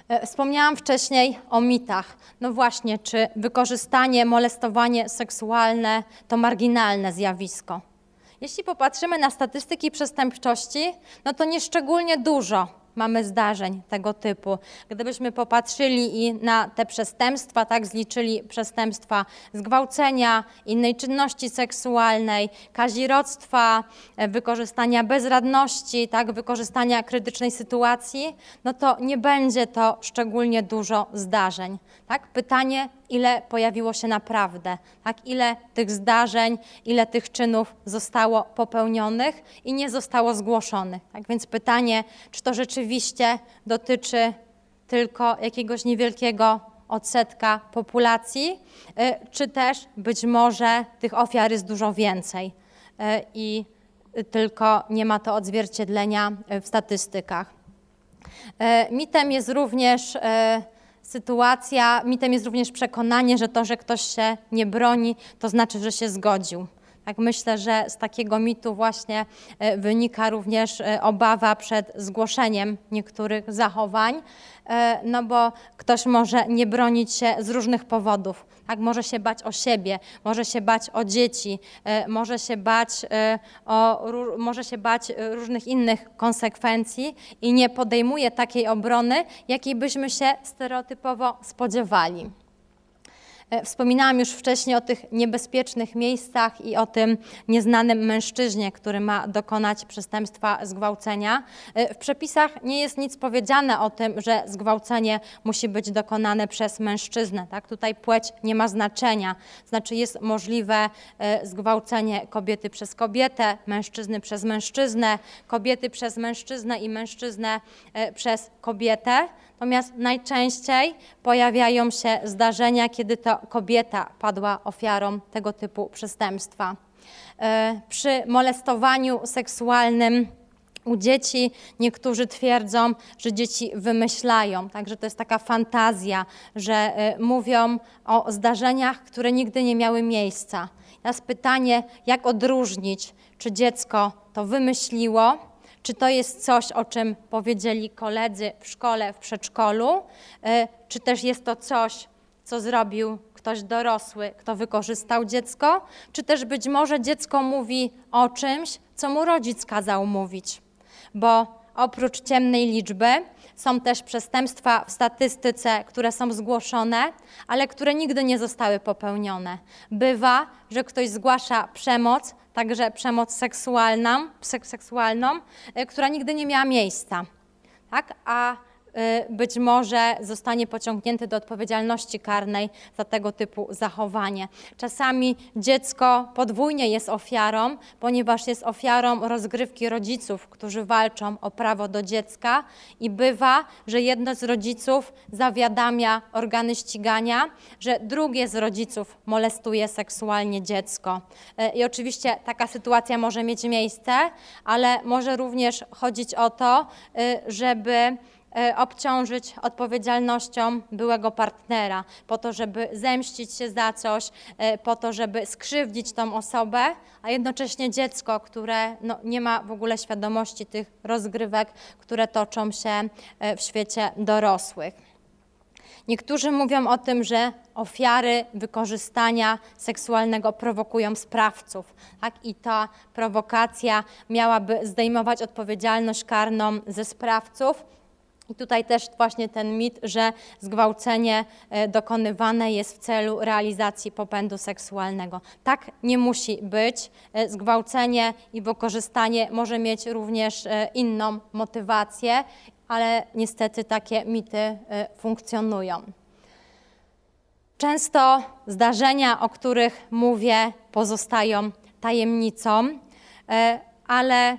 E, wspomniałam wcześniej o mitach. No właśnie, czy wykorzystanie, molestowanie seksualne to marginalne zjawisko? Jeśli popatrzymy na statystyki przestępczości, no to nieszczególnie dużo mamy zdarzeń tego typu. Gdybyśmy popatrzyli i na te przestępstwa, tak zliczyli przestępstwa zgwałcenia, innej czynności seksualnej, kazirodztwa, e, wykorzystania bezradności, tak, wykorzystania krytycznej sytuacji, no to nie będzie to szczególnie dużo zdarzeń. Tak? Pytanie, ile pojawiło się naprawdę, tak? ile tych zdarzeń, ile tych czynów zostało popełnionych i nie zostało zgłoszonych. Tak? Więc pytanie, czy to rzeczywiście dotyczy tylko jakiegoś niewielkiego odsetka populacji, y, czy też być może tych ofiar jest dużo więcej y, i tylko nie ma to odzwierciedlenia w statystykach. Y, mitem jest również sytuacja, mitem jest również przekonanie, że to, że ktoś się nie broni, to znaczy, że się zgodził. Tak myślę, że z takiego mitu właśnie e, wynika również e, obawa przed zgłoszeniem niektórych zachowań, e, no bo ktoś może nie bronić się z różnych powodów. Tak, może się bać o siebie, może się bać o dzieci, może się bać o, może się bać różnych innych konsekwencji i nie podejmuje takiej obrony, jakiej byśmy się stereotypowo spodziewali. E, wspominałam już wcześniej o tych niebezpiecznych miejscach i o tym nieznanym mężczyźnie, który ma dokonać przestępstwa zgwałcenia. E, w przepisach nie jest nic powiedziane o tym, że zgwałcenie musi być dokonane przez mężczyznę. Tak? Tutaj płeć nie ma znaczenia. Znaczy jest możliwe e, zgwałcenie kobiety przez kobietę, mężczyzny przez mężczyznę, kobiety przez mężczyznę i mężczyznę przez kobietę. Natomiast najczęściej pojawiają się zdarzenia, kiedy to kobieta padła ofiarą tego typu przestępstwa. E, przy molestowaniu seksualnym u dzieci niektórzy twierdzą, że dzieci wymyślają, także to jest taka fantazja, że e, mówią o zdarzeniach, które nigdy nie miały miejsca. Teraz pytanie, jak odróżnić, czy dziecko to wymyśliło, czy to jest coś, o czym powiedzieli koledzy w szkole, w przedszkolu, e, czy też jest to coś, co zrobił ktoś dorosły, kto wykorzystał dziecko, czy też być może dziecko mówi o czymś, co mu rodzic kazał mówić. Bo oprócz ciemnej liczby są też przestępstwa w statystyce, które są zgłoszone, ale które nigdy nie zostały popełnione. Bywa, że ktoś zgłasza przemoc, także przemoc seksualną, seksualną e, która nigdy nie miała miejsca. Tak? A Y, być może zostanie pociągnięty do odpowiedzialności karnej za tego typu zachowanie. Czasami dziecko podwójnie jest ofiarą, ponieważ jest ofiarą rozgrywki rodziców, którzy walczą o prawo do dziecka i bywa, że jedno z rodziców zawiadamia organy ścigania, że drugie z rodziców molestuje seksualnie dziecko. Y, I oczywiście taka sytuacja może mieć miejsce, ale może również chodzić o to, y, żeby obciążyć odpowiedzialnością byłego partnera, po to, żeby zemścić się za coś, e, po to, żeby skrzywdzić tą osobę, a jednocześnie dziecko, które no, nie ma w ogóle świadomości tych rozgrywek, które toczą się e, w świecie dorosłych. Niektórzy mówią o tym, że ofiary wykorzystania seksualnego prowokują sprawców. Tak? I ta prowokacja miałaby zdejmować odpowiedzialność karną ze sprawców, i tutaj też właśnie ten mit, że zgwałcenie e, dokonywane jest w celu realizacji popędu seksualnego. Tak nie musi być. E, zgwałcenie i wykorzystanie może mieć również e, inną motywację, ale niestety takie mity funkcjonują. Często zdarzenia, o których mówię, pozostają tajemnicą, ale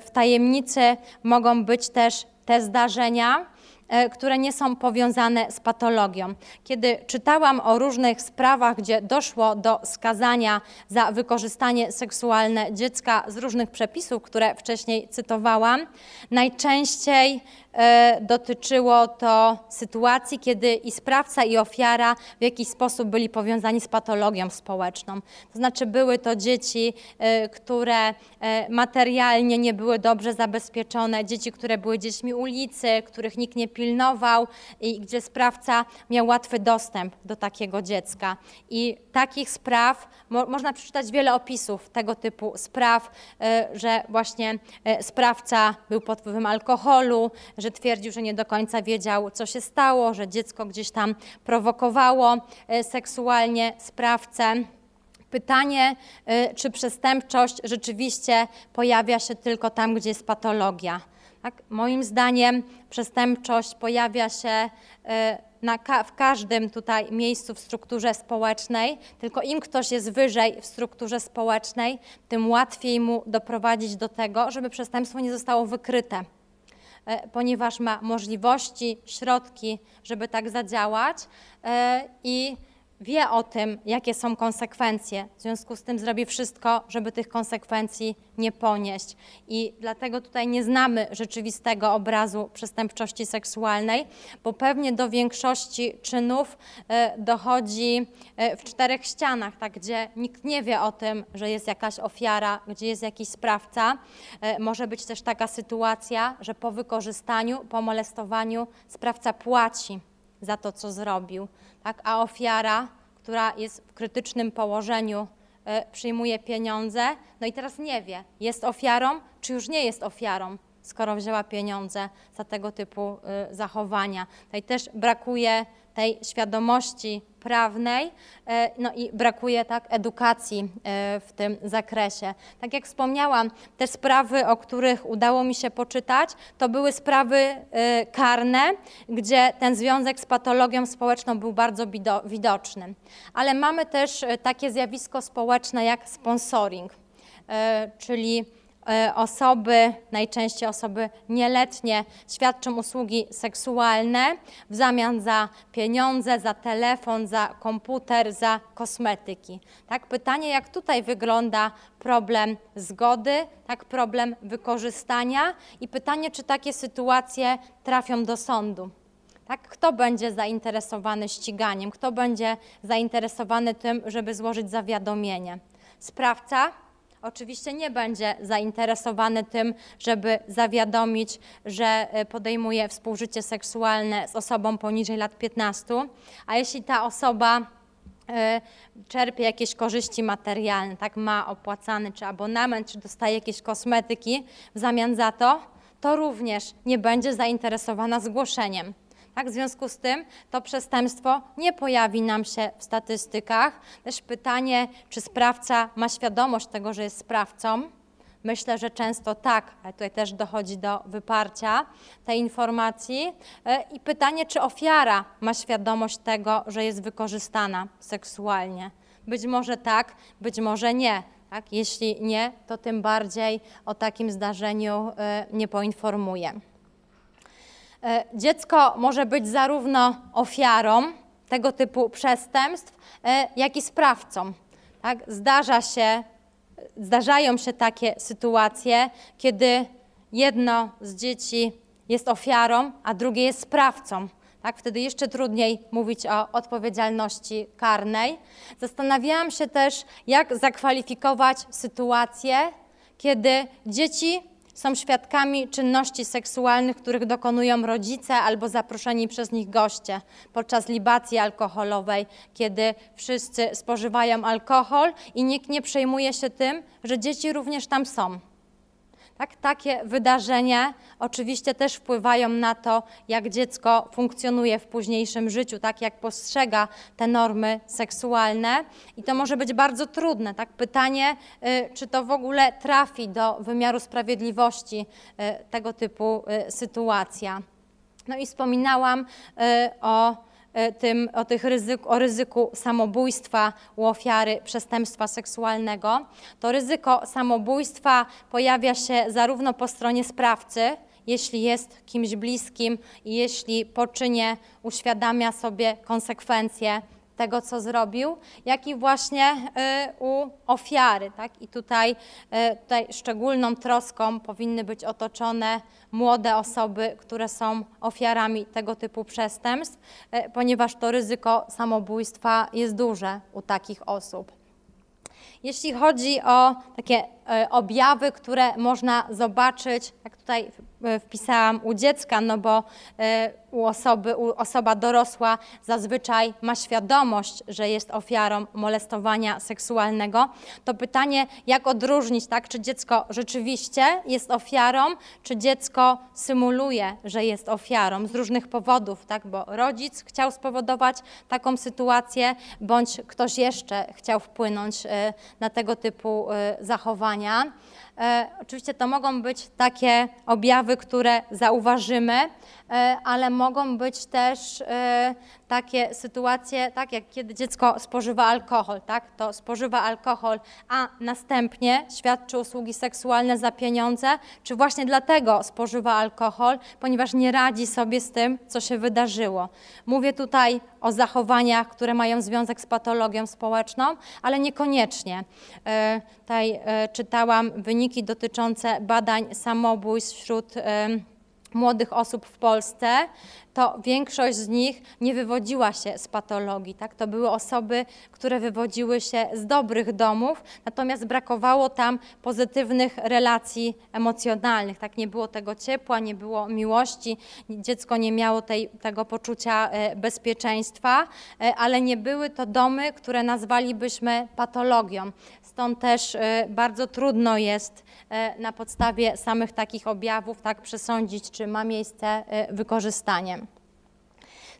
w tajemnicy mogą być też te zdarzenia, e, które nie są powiązane z patologią. Kiedy czytałam o różnych sprawach, gdzie doszło do skazania za wykorzystanie seksualne dziecka z różnych przepisów, które wcześniej cytowałam, najczęściej dotyczyło to sytuacji, kiedy i sprawca, i ofiara w jakiś sposób byli powiązani z patologią społeczną. To znaczy, były to dzieci, e, które e, materialnie nie były dobrze zabezpieczone, dzieci, które były dziećmi ulicy, których nikt nie pilnował i gdzie sprawca miał łatwy dostęp do takiego dziecka. I takich spraw mo można przeczytać wiele opisów tego typu spraw, że właśnie sprawca był pod wpływem alkoholu, że że twierdził, że nie do końca wiedział, co się stało, że dziecko gdzieś tam prowokowało e, seksualnie sprawcę. Pytanie, e, czy przestępczość rzeczywiście pojawia się tylko tam, gdzie jest patologia. Tak? Moim zdaniem przestępczość pojawia się e, na, w każdym tutaj miejscu w strukturze społecznej, tylko im ktoś jest wyżej w strukturze społecznej, tym łatwiej mu doprowadzić do tego, żeby przestępstwo nie zostało wykryte. E, ponieważ ma możliwości, środki, żeby tak zadziałać e, i wie o tym, jakie są konsekwencje. W związku z tym zrobi wszystko, żeby tych konsekwencji nie ponieść. I dlatego tutaj nie znamy rzeczywistego obrazu przestępczości seksualnej, bo pewnie do większości czynów e, dochodzi e, w czterech ścianach, tak, gdzie nikt nie wie o tym, że jest jakaś ofiara, gdzie jest jakiś sprawca. E, może być też taka sytuacja, że po wykorzystaniu, po molestowaniu sprawca płaci za to, co zrobił, tak? a ofiara, która jest w krytycznym położeniu, y, przyjmuje pieniądze, no i teraz nie wie, jest ofiarą, czy już nie jest ofiarą, skoro wzięła pieniądze za tego typu y, zachowania. Tutaj też brakuje tej świadomości prawnej, e, no i brakuje tak edukacji e, w tym zakresie. Tak jak wspomniałam, te sprawy, o których udało mi się poczytać, to były sprawy e, karne, gdzie ten związek z patologią społeczną był bardzo widoczny. Ale mamy też takie zjawisko społeczne jak sponsoring, czyli osoby, najczęściej osoby nieletnie, świadczą usługi seksualne w zamian za pieniądze, za telefon, za komputer, za kosmetyki. Tak, pytanie, jak tutaj wygląda problem zgody, tak, problem wykorzystania i pytanie, czy takie sytuacje trafią do sądu. Tak? Kto będzie zainteresowany ściganiem? Kto będzie zainteresowany tym, żeby złożyć zawiadomienie? Sprawca oczywiście nie będzie zainteresowany tym, żeby zawiadomić, że e, podejmuje współżycie seksualne z osobą poniżej lat 15, a jeśli ta osoba e, czerpie jakieś korzyści materialne, tak ma opłacany czy abonament, czy dostaje jakieś kosmetyki w zamian za to, to również nie będzie zainteresowana zgłoszeniem. Tak, w związku z tym to przestępstwo nie pojawi nam się w statystykach. Też pytanie, czy sprawca ma świadomość tego, że jest sprawcą. Myślę, że często tak, ale tutaj też dochodzi do wyparcia tej informacji. E, I pytanie, czy ofiara ma świadomość tego, że jest wykorzystana seksualnie. Być może tak, być może nie. Tak? Jeśli nie, to tym bardziej o takim zdarzeniu e, nie poinformuje. E, dziecko może być zarówno ofiarą tego typu przestępstw, e, jak i sprawcą. Tak? Zdarza się, zdarzają się takie sytuacje, kiedy jedno z dzieci jest ofiarą, a drugie jest sprawcą. Tak, wtedy jeszcze trudniej mówić o odpowiedzialności karnej. Zastanawiałam się też, jak zakwalifikować sytuację, kiedy dzieci są świadkami czynności seksualnych, których dokonują rodzice albo zaproszeni przez nich goście podczas libacji alkoholowej, kiedy wszyscy spożywają alkohol i nikt nie przejmuje się tym, że dzieci również tam są. Tak, takie wydarzenia oczywiście też wpływają na to, jak dziecko funkcjonuje w późniejszym życiu, tak jak postrzega te normy seksualne i to może być bardzo trudne. Tak? Pytanie, y, czy to w ogóle trafi do wymiaru sprawiedliwości y, tego typu y, sytuacja. No i wspominałam o tym, o, tych ryzyku, o ryzyku samobójstwa u ofiary przestępstwa seksualnego. To ryzyko samobójstwa pojawia się zarówno po stronie sprawcy, jeśli jest kimś bliskim i jeśli po czynie uświadamia sobie konsekwencje tego, co zrobił, jak i właśnie y, u ofiary. Tak? I tutaj, y, tutaj szczególną troską powinny być otoczone młode osoby, które są ofiarami tego typu przestępstw, y, ponieważ to ryzyko samobójstwa jest duże u takich osób. Jeśli chodzi o takie objawy, które można zobaczyć, jak tutaj wpisałam u dziecka, no bo u osoby, u osoba dorosła zazwyczaj ma świadomość, że jest ofiarą molestowania seksualnego, to pytanie, jak odróżnić, tak, czy dziecko rzeczywiście jest ofiarą, czy dziecko symuluje, że jest ofiarą z różnych powodów, tak, bo rodzic chciał spowodować taką sytuację, bądź ktoś jeszcze chciał wpłynąć na tego typu y, zachowania. E, oczywiście to mogą być takie objawy, które zauważymy, e, ale mogą być też e, takie sytuacje, tak jak kiedy dziecko spożywa alkohol, tak, to spożywa alkohol, a następnie świadczy usługi seksualne za pieniądze, czy właśnie dlatego spożywa alkohol, ponieważ nie radzi sobie z tym, co się wydarzyło. Mówię tutaj o zachowaniach, które mają związek z patologią społeczną, ale niekoniecznie. E, tutaj e, czytałam wyniki dotyczące badań samobójstw wśród młodych osób w Polsce, to większość z nich nie wywodziła się z patologii. Tak? To były osoby, które wywodziły się z dobrych domów, natomiast brakowało tam pozytywnych relacji emocjonalnych. Tak? Nie było tego ciepła, nie było miłości, dziecko nie miało tej, tego poczucia e, bezpieczeństwa, e, ale nie były to domy, które nazwalibyśmy patologią. Stąd też e, bardzo trudno jest na podstawie samych takich objawów tak przesądzić, czy ma miejsce wykorzystanie.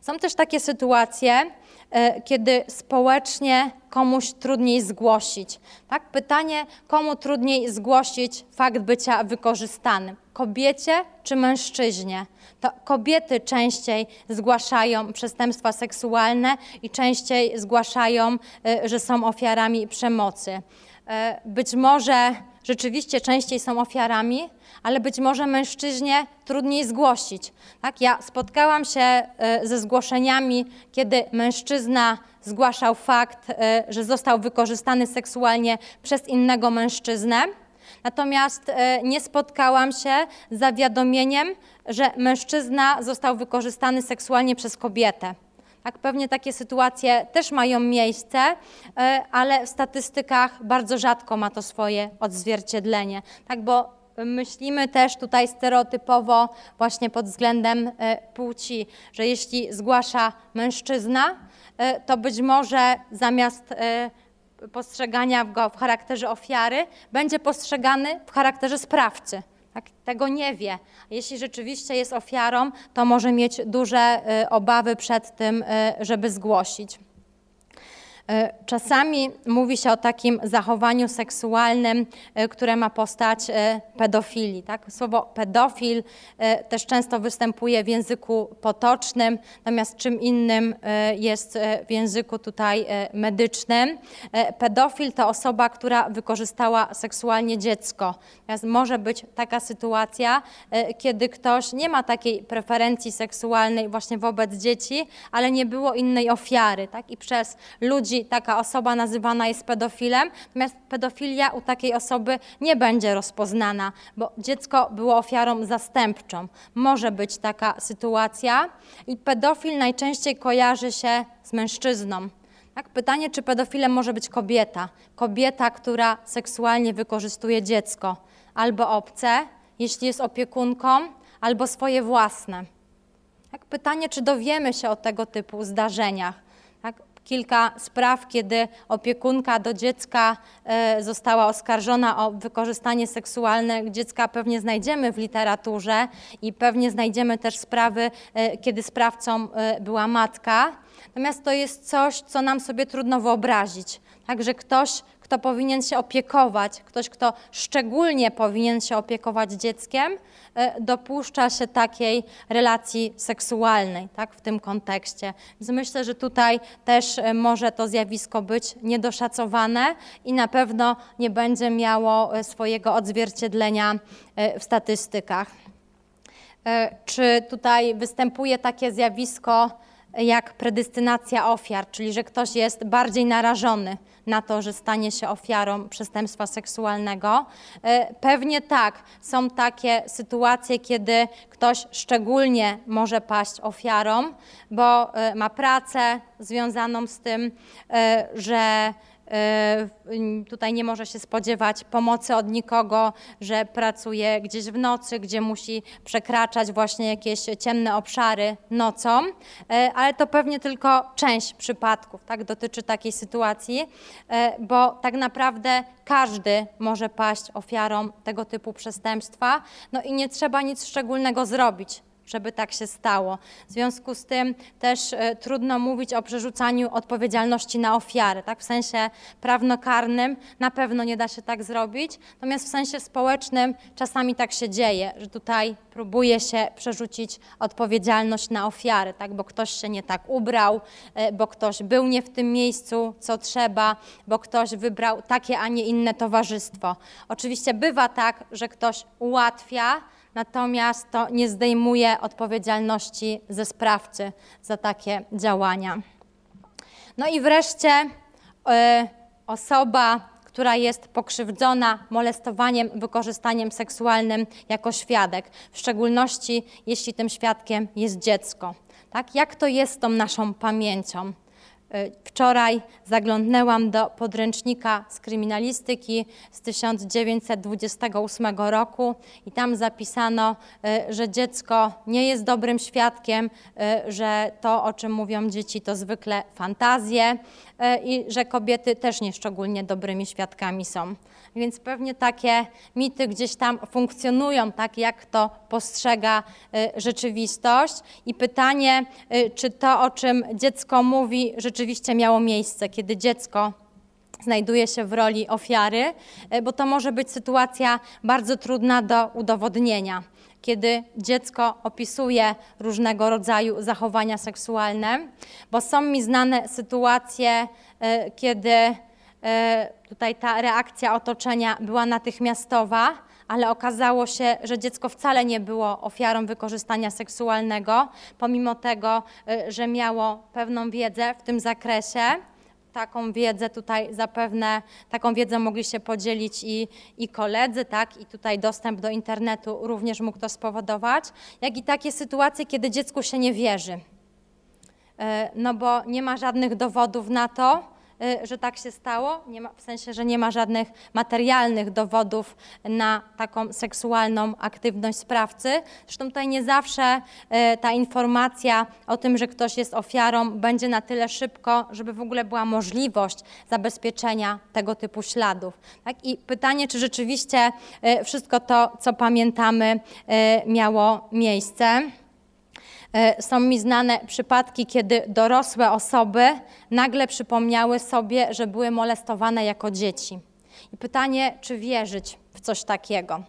Są też takie sytuacje, e, kiedy społecznie komuś trudniej zgłosić. Tak? Pytanie, komu trudniej zgłosić fakt bycia wykorzystanym? Kobiecie czy mężczyźnie? To kobiety częściej zgłaszają przestępstwa seksualne i częściej zgłaszają, e, że są ofiarami przemocy. E, być może rzeczywiście częściej są ofiarami, ale być może mężczyźnie trudniej zgłosić. Tak? Ja spotkałam się e, ze zgłoszeniami, kiedy mężczyzna zgłaszał fakt, e, że został wykorzystany seksualnie przez innego mężczyznę. Natomiast nie spotkałam się z zawiadomieniem, że mężczyzna został wykorzystany seksualnie przez kobietę. Tak, pewnie takie sytuacje też mają miejsce, ale w statystykach bardzo rzadko ma to swoje odzwierciedlenie. Tak, bo myślimy też tutaj stereotypowo właśnie pod względem e, płci, że jeśli zgłasza mężczyzna, e, to być może zamiast e, postrzegania go w charakterze ofiary, będzie postrzegany w charakterze sprawcy. Tak, tego nie wie. Jeśli rzeczywiście jest ofiarą, to może mieć duże obawy przed tym, żeby zgłosić. E, czasami mówi się o takim zachowaniu seksualnym, e, które ma postać e, pedofilii. Tak? Słowo pedofil też często występuje w języku potocznym, natomiast czym innym jest w języku tutaj medycznym. Pedofil to osoba, która wykorzystała seksualnie dziecko. Natomiast może być taka sytuacja, kiedy ktoś nie ma takiej preferencji seksualnej właśnie wobec dzieci, ale nie było innej ofiary. Tak? I przez ludzi taka osoba nazywana jest pedofilem, natomiast pedofilia u takiej osoby nie będzie rozpoznana, bo dziecko było ofiarą zastępczą. Może być taka sytuacja i pedofil najczęściej kojarzy się z mężczyzną. Tak? Pytanie, czy pedofilem może być kobieta? Kobieta, która seksualnie wykorzystuje dziecko, albo obce, jeśli jest opiekunką, albo swoje własne. Tak? Pytanie, czy dowiemy się o tego typu zdarzeniach kilka spraw, kiedy opiekunka do dziecka e, została oskarżona o wykorzystanie seksualne dziecka, pewnie znajdziemy w literaturze i pewnie znajdziemy też sprawy, e, kiedy sprawcą e, była matka. Natomiast to jest coś, co nam sobie trudno wyobrazić. Także ktoś, kto powinien się opiekować, ktoś, kto szczególnie powinien się opiekować dzieckiem, e, dopuszcza się takiej relacji seksualnej tak, w tym kontekście. Więc myślę, że tutaj też e, może to zjawisko być niedoszacowane i na pewno nie będzie miało e, swojego odzwierciedlenia w statystykach. Czy tutaj występuje takie zjawisko, jak predystynacja ofiar, czyli że ktoś jest bardziej narażony na to, że stanie się ofiarą przestępstwa seksualnego? E, pewnie tak. Są takie sytuacje, kiedy ktoś szczególnie może paść ofiarą, bo e, ma pracę związaną z tym, e, że tutaj nie może się spodziewać pomocy od nikogo, że pracuje gdzieś w nocy, gdzie musi przekraczać właśnie jakieś ciemne obszary nocą, e, ale to pewnie tylko część przypadków, tak, dotyczy takiej sytuacji, e, bo tak naprawdę każdy może paść ofiarą tego typu przestępstwa, no i nie trzeba nic szczególnego zrobić żeby tak się stało. W związku z tym też e, trudno mówić o przerzucaniu odpowiedzialności na ofiary. Tak? W sensie prawnokarnym na pewno nie da się tak zrobić, natomiast w sensie społecznym czasami tak się dzieje, że tutaj próbuje się przerzucić odpowiedzialność na ofiary, tak? bo ktoś się nie tak ubrał, e, bo ktoś był nie w tym miejscu, co trzeba, bo ktoś wybrał takie, a nie inne towarzystwo. Oczywiście bywa tak, że ktoś ułatwia, natomiast to nie zdejmuje odpowiedzialności ze sprawcy za takie działania. No i wreszcie y, osoba, która jest pokrzywdzona molestowaniem, wykorzystaniem seksualnym jako świadek, w szczególności jeśli tym świadkiem jest dziecko. Tak? Jak to jest z tą naszą pamięcią? Y, wczoraj zaglądnęłam do podręcznika z kryminalistyki z 1928 roku i tam zapisano, y, że dziecko nie jest dobrym świadkiem, y, że to, o czym mówią dzieci, to zwykle fantazje i że kobiety też nie szczególnie dobrymi świadkami są. Więc pewnie takie mity gdzieś tam funkcjonują, tak jak to postrzega rzeczywistość. I pytanie, czy to, o czym dziecko mówi, rzeczywiście miało miejsce, kiedy dziecko znajduje się w roli ofiary, e, bo to może być sytuacja bardzo trudna do udowodnienia. Kiedy dziecko opisuje różnego rodzaju zachowania seksualne, bo są mi znane sytuacje, e, kiedy e, tutaj ta reakcja otoczenia była natychmiastowa, ale okazało się, że dziecko wcale nie było ofiarą wykorzystania seksualnego, pomimo tego, y, że miało pewną wiedzę w tym zakresie. Taką wiedzę tutaj zapewne, taką wiedzę mogli się podzielić i, i koledzy, tak, i tutaj dostęp do internetu również mógł to spowodować, jak i takie sytuacje, kiedy dziecku się nie wierzy. Y, no bo nie ma żadnych dowodów na to, że tak się stało, ma, w sensie, że nie ma żadnych materialnych dowodów na taką seksualną aktywność sprawcy. Zresztą tutaj nie zawsze y, ta informacja o tym, że ktoś jest ofiarą, będzie na tyle szybko, żeby w ogóle była możliwość zabezpieczenia tego typu śladów. Tak? I pytanie, czy rzeczywiście y, wszystko to, co pamiętamy, miało miejsce. E, są mi znane przypadki, kiedy dorosłe osoby nagle przypomniały sobie, że były molestowane jako dzieci. I pytanie, czy wierzyć w coś takiego?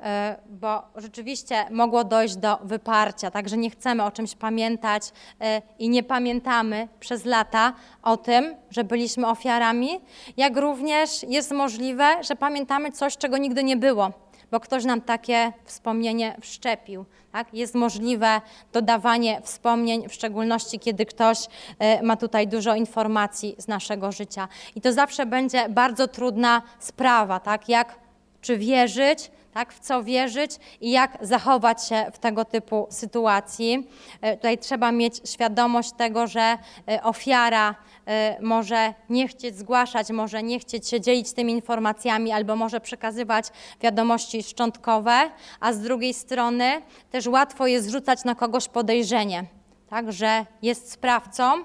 E, bo rzeczywiście mogło dojść do wyparcia, także nie chcemy o czymś pamiętać e, i nie pamiętamy przez lata o tym, że byliśmy ofiarami, jak również jest możliwe, że pamiętamy coś, czego nigdy nie było bo ktoś nam takie wspomnienie wszczepił. Tak? Jest możliwe dodawanie wspomnień, w szczególności kiedy ktoś e, ma tutaj dużo informacji z naszego życia. I to zawsze będzie bardzo trudna sprawa, tak? jak czy wierzyć, tak, w co wierzyć i jak zachować się w tego typu sytuacji. E, tutaj trzeba mieć świadomość tego, że e, ofiara może nie chcieć zgłaszać, może nie chcieć się dzielić tymi informacjami albo może przekazywać wiadomości szczątkowe, a z drugiej strony też łatwo jest zrzucać na kogoś podejrzenie tak, że jest sprawcą,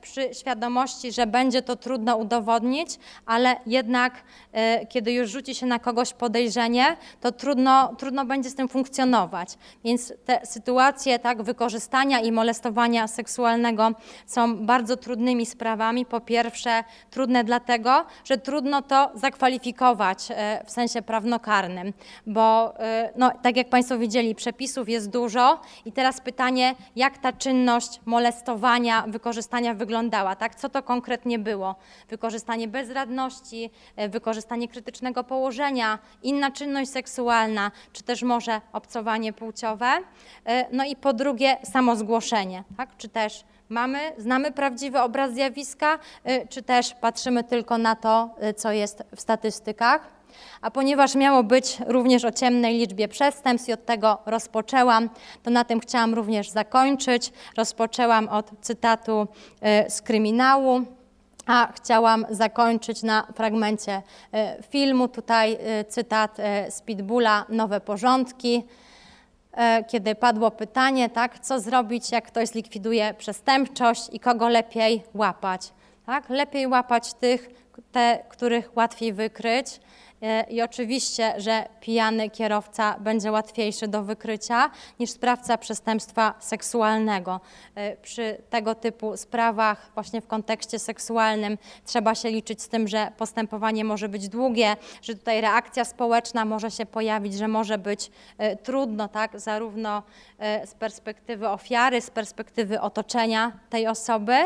przy świadomości, że będzie to trudno udowodnić, ale jednak e, kiedy już rzuci się na kogoś podejrzenie, to trudno, trudno będzie z tym funkcjonować. Więc te sytuacje tak, wykorzystania i molestowania seksualnego są bardzo trudnymi sprawami. Po pierwsze, trudne dlatego, że trudno to zakwalifikować e, w sensie prawnokarnym, bo no, tak jak Państwo widzieli, przepisów jest dużo i teraz pytanie, jak ta czynność molestowania, wykorzystania wyglądała, tak? Co to konkretnie było? Wykorzystanie bezradności, e, wykorzystanie krytycznego położenia, inna czynność seksualna, czy też może obcowanie płciowe. E, no i po drugie samozgłoszenie, tak? Czy też mamy, znamy prawdziwy obraz zjawiska, e, czy też patrzymy tylko na to, co jest w statystykach. A ponieważ miało być również o ciemnej liczbie przestępstw i od tego rozpoczęłam, to na tym chciałam również zakończyć. Rozpoczęłam od cytatu e, z kryminału. A chciałam zakończyć na fragmencie e, filmu. Tutaj e, cytat z Pitbulla, Nowe porządki kiedy padło pytanie, tak, co zrobić, jak ktoś zlikwiduje przestępczość i kogo lepiej łapać. Tak? Lepiej łapać tych, te, których łatwiej wykryć I oczywiście, że pijany kierowca będzie łatwiejszy do wykrycia niż sprawca przestępstwa seksualnego. E, Przy tego typu sprawach, właśnie w kontekście seksualnym, trzeba się liczyć z tym, że postępowanie może być długie, że tutaj reakcja społeczna może się pojawić, że może być e, trudno, tak, zarówno e, z perspektywy ofiary, z perspektywy otoczenia tej osoby,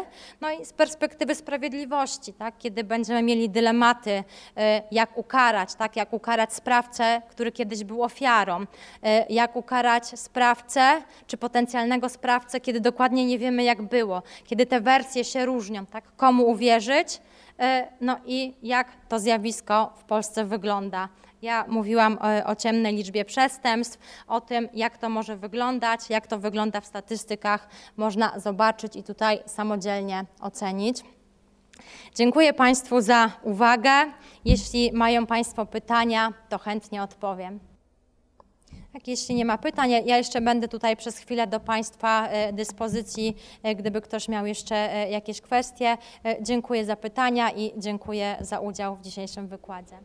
no i z perspektywy sprawiedliwości, tak, kiedy będziemy mieli dylematy, e, jak ukarać, tak, jak ukarać sprawcę, który kiedyś był ofiarą, e, jak ukarać sprawcę czy potencjalnego sprawcę, kiedy dokładnie nie wiemy, jak było, kiedy te wersje się różnią, tak, komu uwierzyć, e, no i jak to zjawisko w Polsce wygląda. Ja mówiłam o, o ciemnej liczbie przestępstw, o tym, jak to może wyglądać, jak to wygląda w statystykach, można zobaczyć i tutaj samodzielnie ocenić. Dziękuję Państwu za uwagę. Jeśli mają Państwo pytania, to chętnie odpowiem. Tak, jeśli nie ma pytań, ja- jeszcze będę tutaj przez chwilę do Państwa e, dyspozycji, e, gdyby ktoś miał jeszcze e, jakieś kwestie. Dziękuję za pytania i dziękuję za udział w dzisiejszym wykładzie.